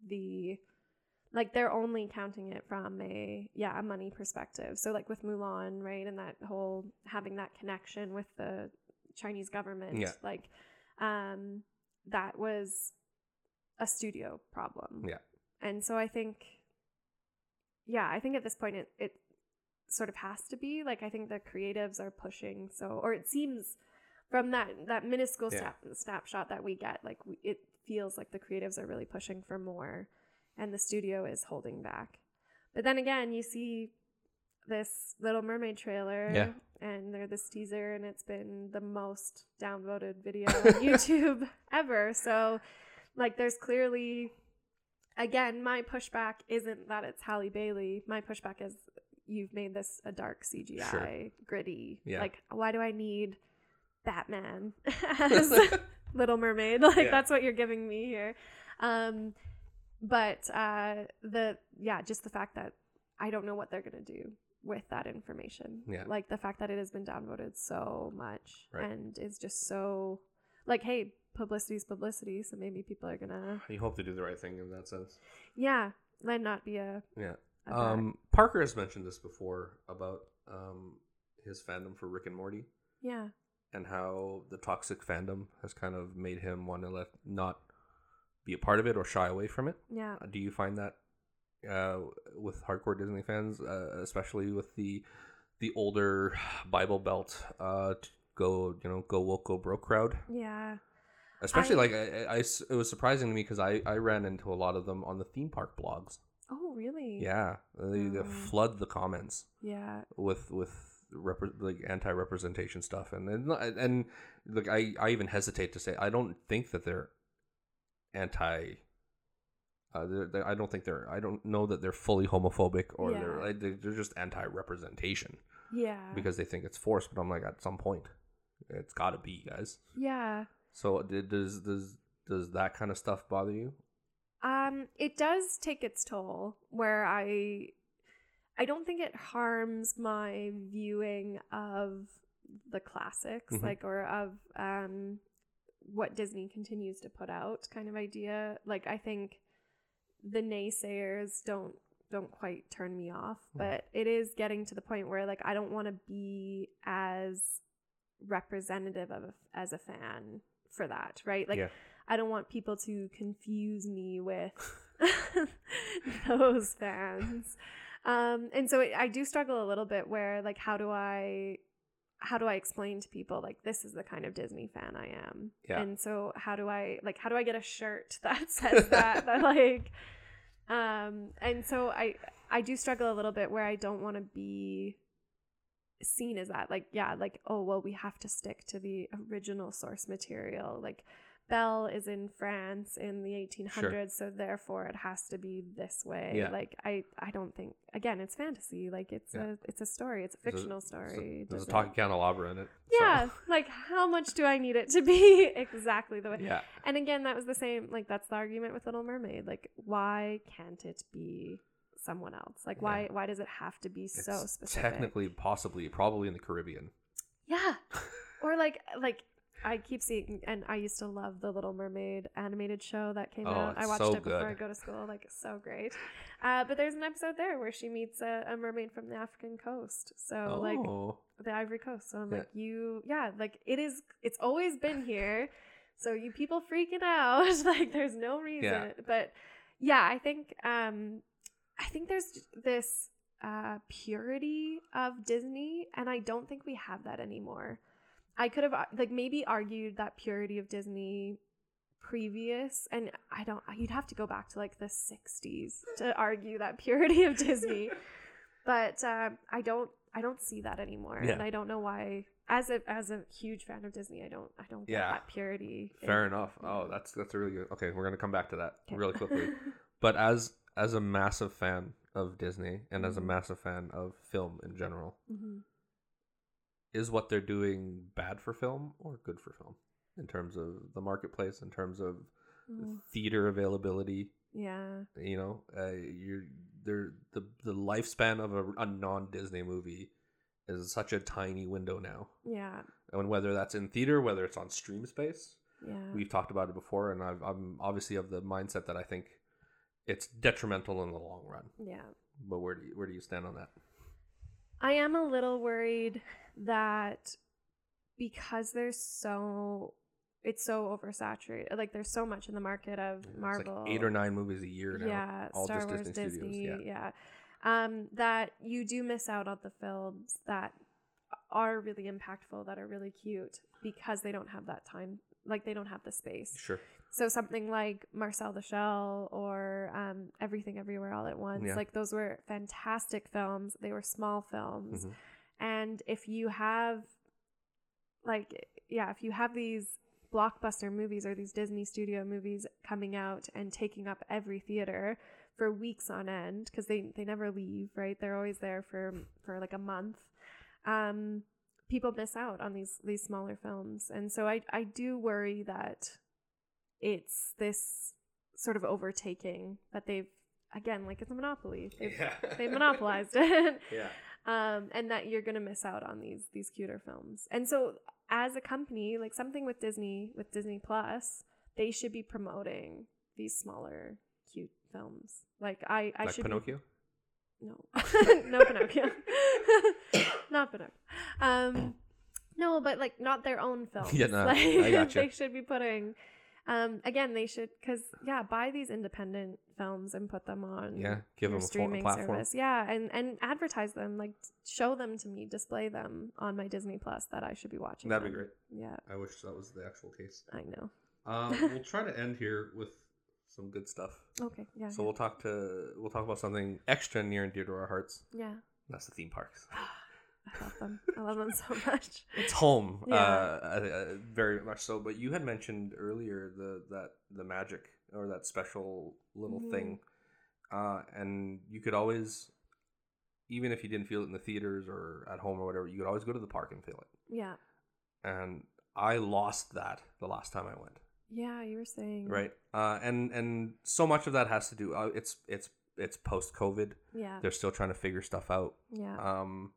the like they're only counting it from a yeah a money perspective so like with mulan right and that whole having that connection with the chinese government Yeah. like um that was a studio problem Yeah. and so i think yeah i think at this point it, it sort of has to be like i think the creatives are pushing so or it seems from that that minuscule Yeah. snap, snapshot that we get like we, it feels like the creatives are really pushing for more and the studio is holding back but then again you see this little mermaid trailer Yeah. and they're this teaser and it's been the most downvoted video on youtube ever so like there's clearly again my pushback isn't that it's halle bailey my pushback is you've made this a dark cgi Sure. gritty Yeah. like why do i need batman as little mermaid like Yeah. that's what you're giving me here um but uh the yeah just the fact that i don't know what they're gonna do with that information Yeah. like the fact that it has been downvoted so much Right. and is just so like hey publicity's publicity so maybe people are gonna you hope to do the right thing in that sense. yeah let not be a, Yeah. Um, Parker has mentioned this before about um his fandom for Rick and Morty yeah and how the toxic fandom has kind of made him want to let not be a part of it or shy away from it. yeah Uh, Do you find that uh, with hardcore Disney fans, uh, especially with the the older Bible Belt, uh, go you know go woke go broke crowd? yeah Especially I- like I, I- it was surprising to me because I I ran into a lot of them on the theme park blogs. Oh really Yeah, they, they Oh. flood the comments yeah with with repre- like anti representation stuff, and and and like I I even hesitate to say I don't think that they're anti. Uh, they're, they're- I don't think they're. I don't know that they're fully homophobic or they're like, they're just anti representation yeah because they think it's forced. But I'm like, at some point, it's got to be, guys. yeah So does does does that kind of stuff bother you? Um, it does take its toll where I I don't think it harms my viewing of the classics, Mhm. like or of um what Disney continues to put out kind of idea. Like I think the naysayers don't don't quite turn me off, Mhm. but it is getting to the point where like I don't want to be as representative of a, as a fan for that, right? Like Yeah. I don't want people to confuse me with those fans. Um, and so I do struggle a little bit where like how do I how do I explain to people like this is the kind of Disney fan I am? Yeah. And so how do I like how do I get a shirt that says that that like um and so I I do struggle a little bit where I don't want to be seen as that like yeah like oh well we have to stick to the original source material like Belle is in France in the 1800s so therefore it has to be this way Yeah. like I I don't think again it's fantasy like it's Yeah. a it's a story it's a There's a- fictional There's story a, there's a talking candelabra in it. so- yeah like how much do I need it to be exactly the way Yeah. and again, that was the same. Like that's the argument with Little Mermaid. Like, why can't it be someone else? Like, why Yeah. why does it have to be so It's specific? Technically, possibly, probably in the Caribbean. yeah. or like like I keep seeing, and I used to love the Little Mermaid animated show that came Oh, out. I watched so it before good. I go to school. Like, it's so great. Uh, but there's an episode there where she meets a, a mermaid from the African coast. So like oh, the Ivory Coast. So I'm Yeah. like, you, yeah, like it is. It's always been here. So you people freaking out, like there's no reason. Yeah. But yeah, I think, um, I think there's this uh purity of Disney, and I don't think we have that anymore. I could have uh, like maybe argued that purity of Disney previous and i don't you'd have to go back to like the 60s to argue that purity of disney but um, I don't I don't see that anymore, Yeah. and I don't know why. As a as a huge fan of Disney, I don't I don't get Yeah. that purity. in- fair enough. Oh, that's that's a really good. Okay, we're gonna come back to that Okay. really quickly. But as as a massive fan of Disney and as a Mhm. massive fan of film in general, Mhm. Is what they're doing bad for film or good for film in terms of the marketplace, in terms of Mm, theater availability? Yeah, You know, uh, you're there. The the lifespan of a, a non Disney movie is such a tiny window now, yeah, and whether that's in theater, whether it's on stream space, yeah. we've talked about it before, and I've, I'm obviously of the mindset that I think it's detrimental in the long run. yeah. But where do you, where do you stand on that? I am a little worried that because there's so it's so oversaturated. Like there's so much in the market of It's Marvel. like eight or nine movies a year now. yeah, all Star just Wars, Disney Disney, studios, yeah. Um, that you do miss out on the films that are really impactful, that are really cute because they don't have that time, like they don't have the space. Sure. So something like Marcel the Shell or um, Everything Everywhere All at Once, Yeah. like those were fantastic films. They were small films, Mhm. And if you have, like, yeah, if you have these blockbuster movies or these Disney studio movies coming out and taking up every theater for weeks on end because they they never leave, right? They're always there for for like a month. Um, people miss out on these these smaller films, and so I I do worry that it's this sort of overtaking that they've again like it's a monopoly. They've Yeah. they monopolized it Yeah. Um, and that you're gonna miss out on these these cuter films. And so, as a company, like something with Disney, with Disney Plus, they should be promoting these smaller, cute films. Like I, I like should Pinocchio. Be, no, no Pinocchio, not Pinocchio. Um, no, but like not their own films. Yeah, no, like, I gotcha. They should be putting. Um, again, they should because yeah, buy these independent films and put them on Yeah. Give them a, streaming platform. service. Yeah, and and advertise them, like show them to me, display them on my Disney Plus that I should be watching. That'd be great. Yeah, I wish that was the actual case. I know. Um, we'll try to end here with some good stuff. Okay, yeah, So we'll talk to we'll talk about something extra near and dear to our hearts. yeah. That's the theme parks. I love them. I love them so much. It's home, Yeah. uh, uh, uh, very much so. But you had mentioned earlier the that the magic or that special little Mhm. thing, uh, and you could always, even if you didn't feel it in the theaters or at home or whatever, you could always go to the park and feel it. Yeah, And I lost that the last time I went. yeah. You were saying Right, uh, and and so much of that has to do. Uh, it's it's it's post COVID. Yeah, They're still trying to figure stuff out. yeah, um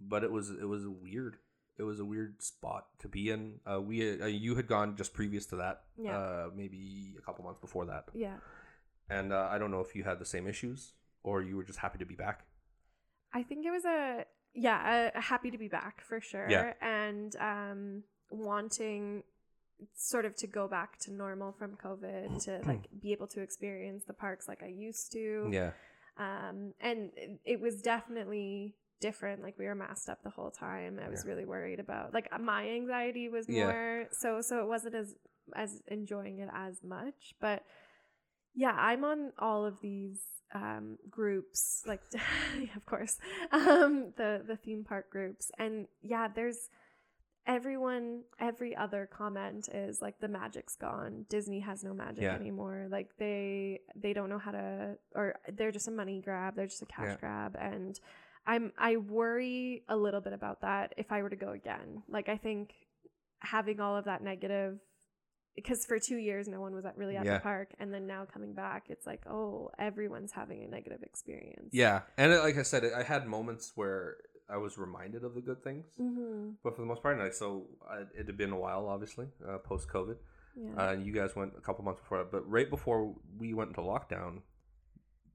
but it was it was weird it was a weird spot to be in uh we uh, you had gone just previous to that Yeah. uh maybe a couple months before that yeah. and uh, i don't know if you had the same issues or you were just happy to be back I think it was a yeah, a, a happy to be back for sure. Yeah. And um wanting sort of to go back to normal from COVID to like be able to experience the parks like I used to. Yeah. Um, and it- it was definitely different. Like we were masked up the whole time. I was Yeah. really worried about like my anxiety was Yeah. more so so it wasn't as as enjoying it as much. But yeah, I'm on all of these um groups like of course um the the theme park groups and yeah there's everyone every other comment is like the magic's gone disney has no magic Yeah. anymore like they they don't know how to or they're just a money grab they're just a cash Yeah. grab and i'm i worry a little bit about that if i were to go again like i think having all of that negative because for two years no one was at, really at Yeah. the park and then now coming back it's like oh everyone's having a negative experience Yeah. And it, like I said, I had moments where I was reminded of the good things, mm-hmm. but for the most part, like so, I, it had been a while, obviously, uh, post COVID. yeah Uh, you guys went a couple months before that, but right before we went into lockdown,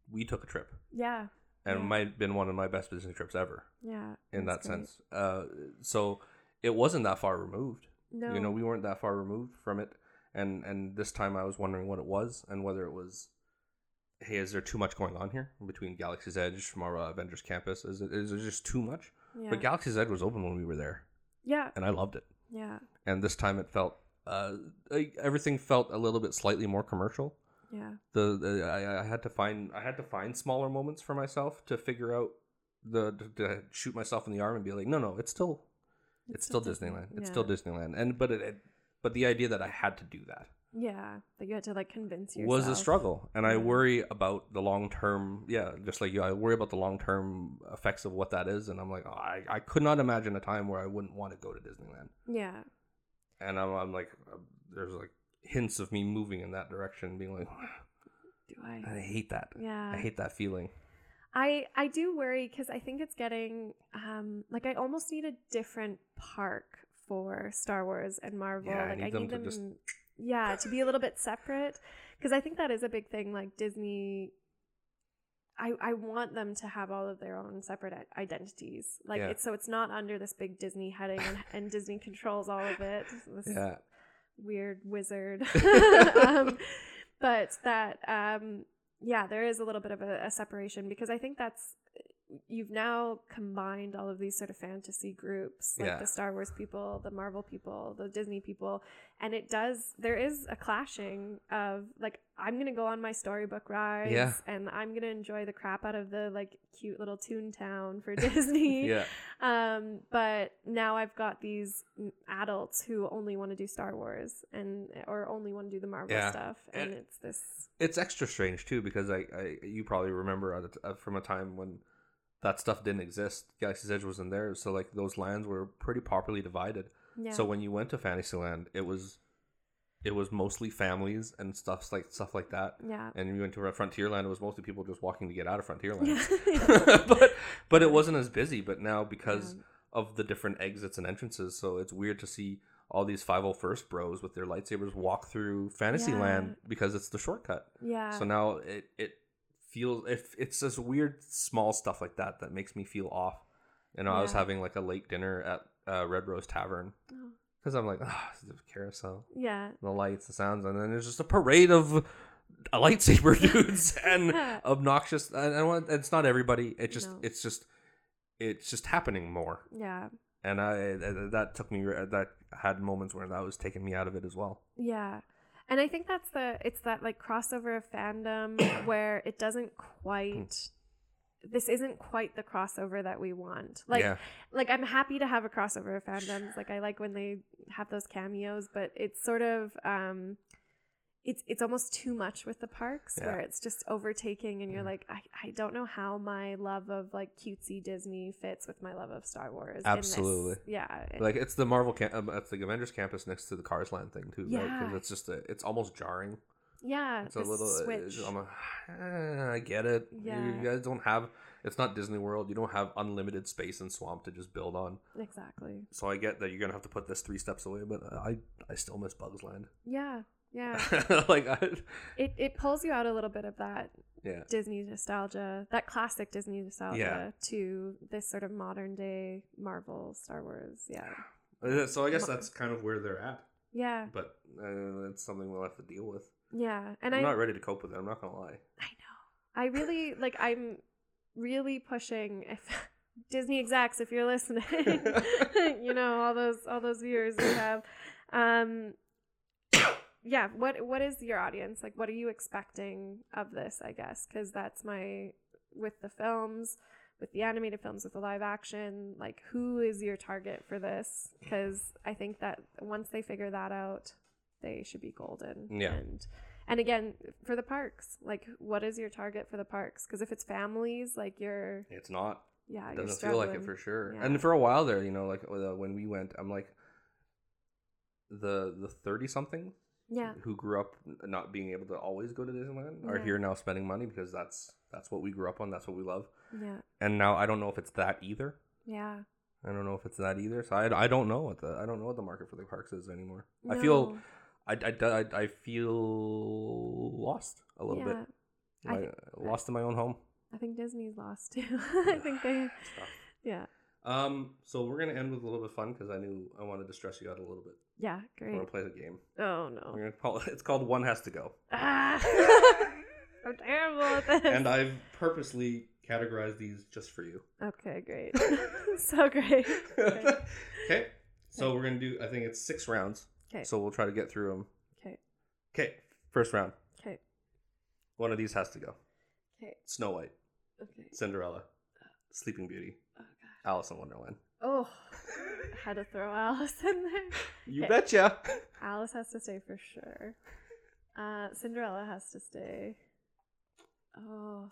we took a trip, yeah and Yeah. might have been one of my best business trips ever yeah in that great. sense. Uh, so it wasn't that far removed. no You know, we weren't that far removed from it, and and this time I was wondering what it was and whether it was, hey, is there too much going on here between Galaxy's Edge, from our Avengers Campus? Is it is it just too much? yeah But Galaxy's Edge was open when we were there, yeah and I loved it. yeah And this time it felt, uh, everything felt a little bit slightly more commercial. Yeah The, the I, I had to find I had to find smaller moments for myself to figure out the to, to shoot myself in the arm and be like, no, no, it's still it's, still Disney. Disneyland. It's still Disneyland. And but it, it but the idea that I had to do that yeah that you had to like convince yourself was a struggle, and I worry about the long term. Yeah, just like you, I worry about the long term effects of what that is, and I'm like, oh, I I could not imagine a time where I wouldn't want to go to Disneyland, yeah and I'm, I'm like, uh, there's like hints of me moving in that direction, being like, do i I hate that. yeah I hate that feeling. I I do worry because I think it's getting um like I almost need a different park for Star Wars and Marvel. Yeah, I like need I them need to them, just- yeah, to be a little bit separate because I think that is a big thing. Like Disney, I I want them to have all of their own separate identities. Like Yeah. it's so it's not under this big Disney heading and, and Disney controls all of it. This Yeah, weird wizard. um, but that, um, yeah, there is a little bit of a, a separation because I think that's you've now combined all of these sort of fantasy groups, like Yeah. the Star Wars people, the Marvel people, the Disney people, and it does. There is a clashing of like I'm gonna go on my storybook rides, Yeah. and I'm gonna enjoy the crap out of the like cute little Toontown for Disney. yeah, Um, but now I've got these adults who only want to do Star Wars and or only want to do the Marvel Yeah. stuff, and And- it's this. it's extra strange too because I, I you probably remember at a t- uh, from a time when that stuff didn't exist. Galaxy's Edge wasn't there, so like those lands were pretty properly divided. Yeah. So when you went to Fantasyland, it was it was mostly families and stuff like stuff like that. yeah. And you went to Frontierland, it was mostly people just walking to get out of Frontierland. Yeah. but but it wasn't as busy. But now because Yeah. of the different exits and entrances, so it's weird to see all these 501st bros with their lightsabers walk through Fantasyland Yeah. because it's the shortcut. yeah. So now it it feels if it's this weird small stuff like that that makes me feel off. You know, I was having like a late dinner at uh, Red Rose Tavern Oh. Because I'm like, ah, the carousel, yeah. the lights, the sounds, and then there's just a parade of lightsaber dudes and obnoxious. And want it's not everybody. It just No. it's just it's just happening more. Yeah. And I that took me that had moments where that was taking me out of it as well. Yeah. And I think that's the it's that like crossover of fandom where it doesn't quite this isn't quite the crossover that we want. Like yeah, like I'm happy to have a crossover of fandoms. Like I like when they have those cameos, but it's sort of um it's it's almost too much with the parks Yeah. where it's just overtaking and you're Mhm. like I, I don't know how my love of like cutesy Disney fits with my love of Star Wars. Absolutely. Yeah. like it's the Marvel camp, um, it's the Avengers campus next to the Cars Land thing too, right? Because it's just a, it's almost jarring. Yeah. It's a little. uh, switch. I'm a, eh, I get it. You- Yeah. You guys don't have. It's not Disney World. You don't have unlimited space and swamp to just build on. exactly. So I get that you're gonna have to put this three steps away, but I I still miss Bugs Land. Yeah. Yeah. like I, it it pulls you out a little bit of that yeah. Disney nostalgia, that classic Disney nostalgia to this sort of modern day Marvel Star Wars. Yeah. Uh, So I guess that's kind of where they're at. Yeah. but uh, it's something we'll have to deal with. Yeah. And I'm I not ready to cope with it. I'm not gonna lie. I know. I really like I'm really pushing if Disney execs if you're listening, you know, all those all those viewers you have. Um yeah, what what is your audience? Like what are you expecting of this, I guess? Cuz that's my with the films, with the animated films, with the live action, like who is your target for this? Cuz I think that once they figure that out, they should be golden. Yeah. And and again, for the parks, like what is your target for the parks? Because if it's families, like you're It's not. yeah, It doesn't feel like it for sure. Yeah. And for a while there, you know, like uh, when we went, I'm like the the thirty something Yeah, who grew up not being able to always go to Disneyland are Yeah. here now spending money because that's that's what we grew up on. That's what we love. yeah, And now I don't know if it's that either. yeah. I don't know if it's that either. So I, I don't know what the I don't know what the market for the parks is anymore. I feel No. I, I, I, I feel lost a little bit. Yeah, I Like, lost in my own home. I think Disney's lost too. I think they, yeah, Um, so we're gonna end with a little bit of fun because I knew I wanted to stress you out a little bit. yeah, great. We're gonna play the game. Oh no, We're gonna call it's called One Has to Go, ah, I'm terrible at this. and I've purposely categorized these just for you. okay, great, so great. Okay. okay, so we're gonna do. I think it's six rounds. Okay. So we'll try to get through them. Okay, Okay, first round. okay, One of these has to go. okay, Snow White, okay. Cinderella, Sleeping Beauty, Oh god. Alice in Wonderland. Oh, had to throw Alice in there. You Okay. betcha. Alice has to stay for sure. Uh, Cinderella has to stay. Oh.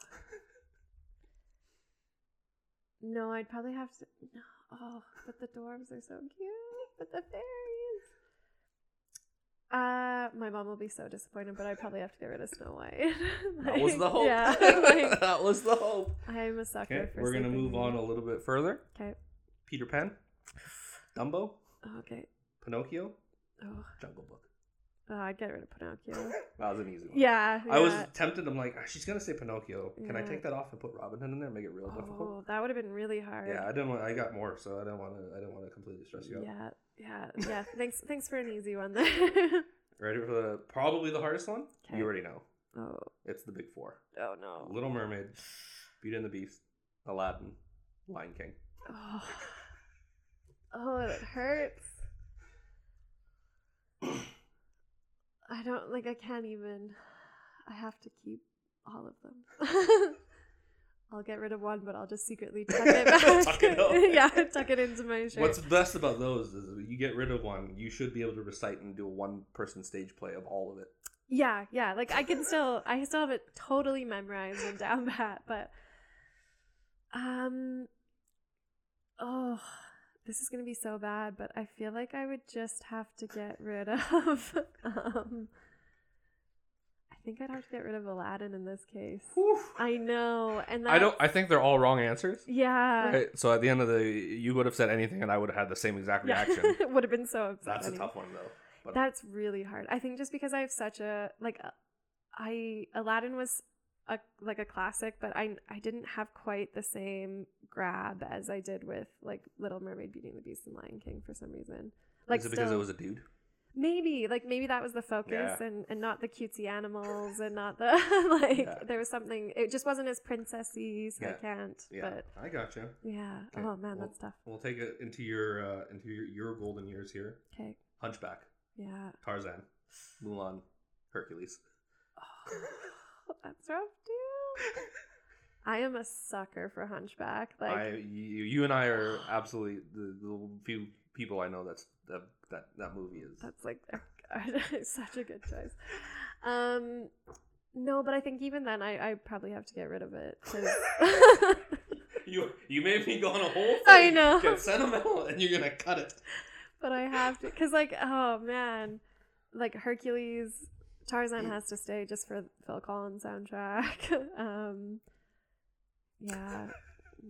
No, I'd probably have to. No. Oh, but the dwarves are so cute. But the fairies. Uh, my mom will be so disappointed, but I'd probably have to get rid of Snow White. That was the hope. Yeah. like, that was the hope. I'm a sucker Okay, for we're gonna move on a little bit further. Okay. Peter Pan, Dumbo, okay. Pinocchio, Oh, Jungle Book. Oh, I'd get rid of Pinocchio. That was an easy one. Yeah. I was yeah. tempted. I'm like, "Ah, she's gonna say Pinocchio. Can I Yeah. take that off and put Robin Hood in there? and Make it real difficult. Oh, that would have been really hard. Yeah, I didn't want. I got more, so I didn't want to. I didn't want to completely stress you out. Yeah, yeah, yeah. Thanks, thanks for an easy one there. Ready for the probably the hardest one? Okay. You already know. oh, It's the big four: oh no. Little Mermaid, Beauty and the Beast, Aladdin, Lion King. Oh, oh, it hurts. I don't like. I can't even. I have to keep all of them. I'll get rid of one, but I'll just secretly tuck it back. Tuck it yeah, tuck it into my shirt. What's best about those is you get rid of one, you should be able to recite and do a one-person stage play of all of it. Yeah, yeah. Like I can still I still have it totally memorized and down pat, but um oh this is gonna be so bad, but I feel like I would just have to get rid of um I think I'd have to get rid of Aladdin in this case. I know, and I don't. I think they're all wrong answers. Yeah. Right? So at the end of the, you would have said anything, and I would have had the same exact Yeah. reaction. would have been so upset. That's a tough one, though. But That's really hard. I think just because I have such a like uh, I Aladdin was a like a classic, but I I didn't have quite the same grab as I did with like Little Mermaid, Beauty and the Beast, and Lion King for some reason. Like is it because it was a dude? maybe like maybe that was the focus Yeah. and and not the cutesy animals and not the like Yeah. there was something it just wasn't as princessy so I can't Yeah, but I got gotcha. yeah Okay, oh man well- that's tough We'll take it into your uh, into your, your golden years here. okay Hunchback, yeah Tarzan, Mulan, Hercules. oh, that's rough too I am a sucker for Hunchback. Like, I you, you and I are absolutely the, the few people I know that's that that, that movie is. that's like such a good choice. Um, no, but I think even then, I I probably have to get rid of it 'cause- You you made me go on a whole thing. I know. Get sentimental, and you're gonna cut it. but I have to because like oh man, like Hercules, Tarzan has to stay just for Phil Collins soundtrack. um, yeah.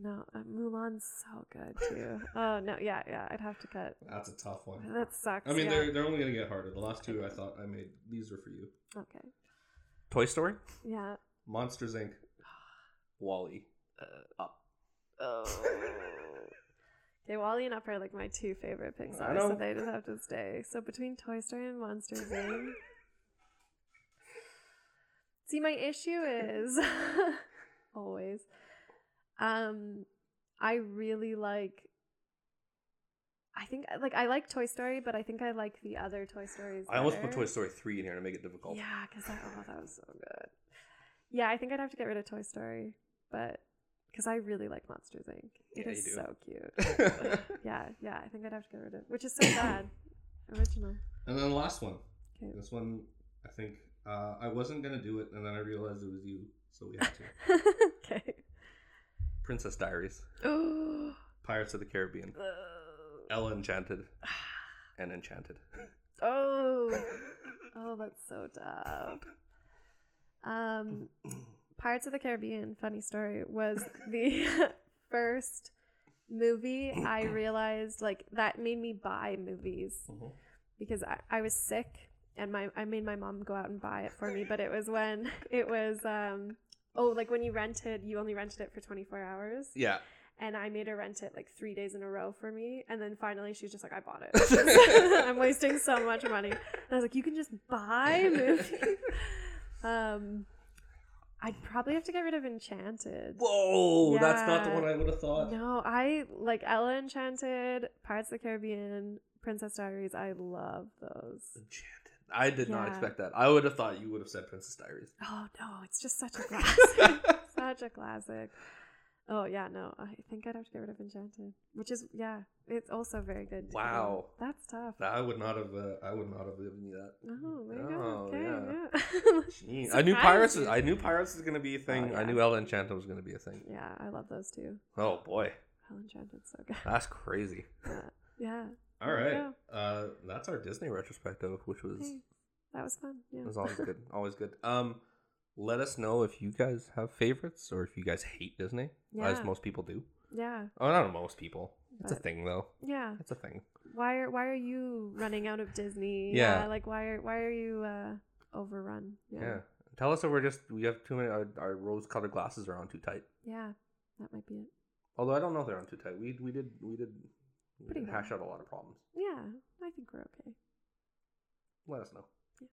No, uh, Mulan's so good too. Oh no, yeah, yeah, I'd have to cut. That's a tough one. That sucks. I mean, yeah. they're they're only gonna get harder. The last two I thought I made these are for you. okay. Toy Story, Yeah. Monsters Inc., WALL-E, Up. Oh. Okay, WALL-E and Up are like my two favorite I Pixar, know. so they just have to stay. So between Toy Story and Monsters Inc. See, my issue is always, um, I really like. I think like I like Toy Story, but I think I like the other Toy Stories. I almost put. Toy Story three in here to make it difficult. Yeah, because that oh that was so good. Yeah, I think I'd have to get rid of Toy Story, but because I really like Monsters Inc. It Yeah, is you do. so cute. yeah, yeah, I think I'd have to get rid of which is so sad. Original. And then the last one. Okay. This one, I think uh, I wasn't gonna do it, and then I realized it was you, so we had to. okay. Princess Diaries, Oh. Pirates of the Caribbean, Ella Enchanted, and Enchanted. oh. Oh, that's so dumb. Um, Pirates of the Caribbean, funny story, was the first movie I realized like that made me buy movies Mhm. because I, I was sick and my I made my mom go out and buy it for me, but it was when it was um oh like when you rented you only rented it for 24 hours Yeah. and I made her rent it like 3 days in a row for me and then finally she's just like I bought it. I'm wasting so much money. And I was like you can just buy movies. um I'd probably have to get rid of Enchanted. Whoa, that's not the one I would have thought. No, I like Ella Enchanted, Pirates of the Caribbean, Princess Diaries. I love those. Enchanted. I did not expect that. I would have thought you would have said Princess Diaries. Oh no, it's just such a classic. such a classic. Oh yeah, no, I think I'd have to get rid of Enchanted, which is yeah, it's also very good. Wow. that's tough. I would not have. Uh, I would not have given you that. Oh, there you Oh, go. Okay, yeah. yeah. I knew pirates. you. I knew pirates was gonna be a thing. I yeah. knew Ella Enchanted was gonna be a thing. yeah, I love those too. Oh boy, Ella Enchanted's so good. that's crazy. Yeah, yeah. All right, uh, that's our Disney retrospective, which was Hey, that was fun. Yeah. was always good. Always good. Um, let us know if you guys have favorites or if you guys hate Disney, as most people do. yeah, Oh, not most people. It's a thing though. yeah. It's a thing. why are why are you running out of Disney? Yeah. like why are why are you uh overrun? Yeah. Tell us if we're just we have too many. Our, our rose-colored glasses are on too tight. Yeah, that might be it. Although I don't know if they're on too tight. We we did we did, Pretty hash out a lot of problems. Yeah, I think we're okay. Let us know. Yeah.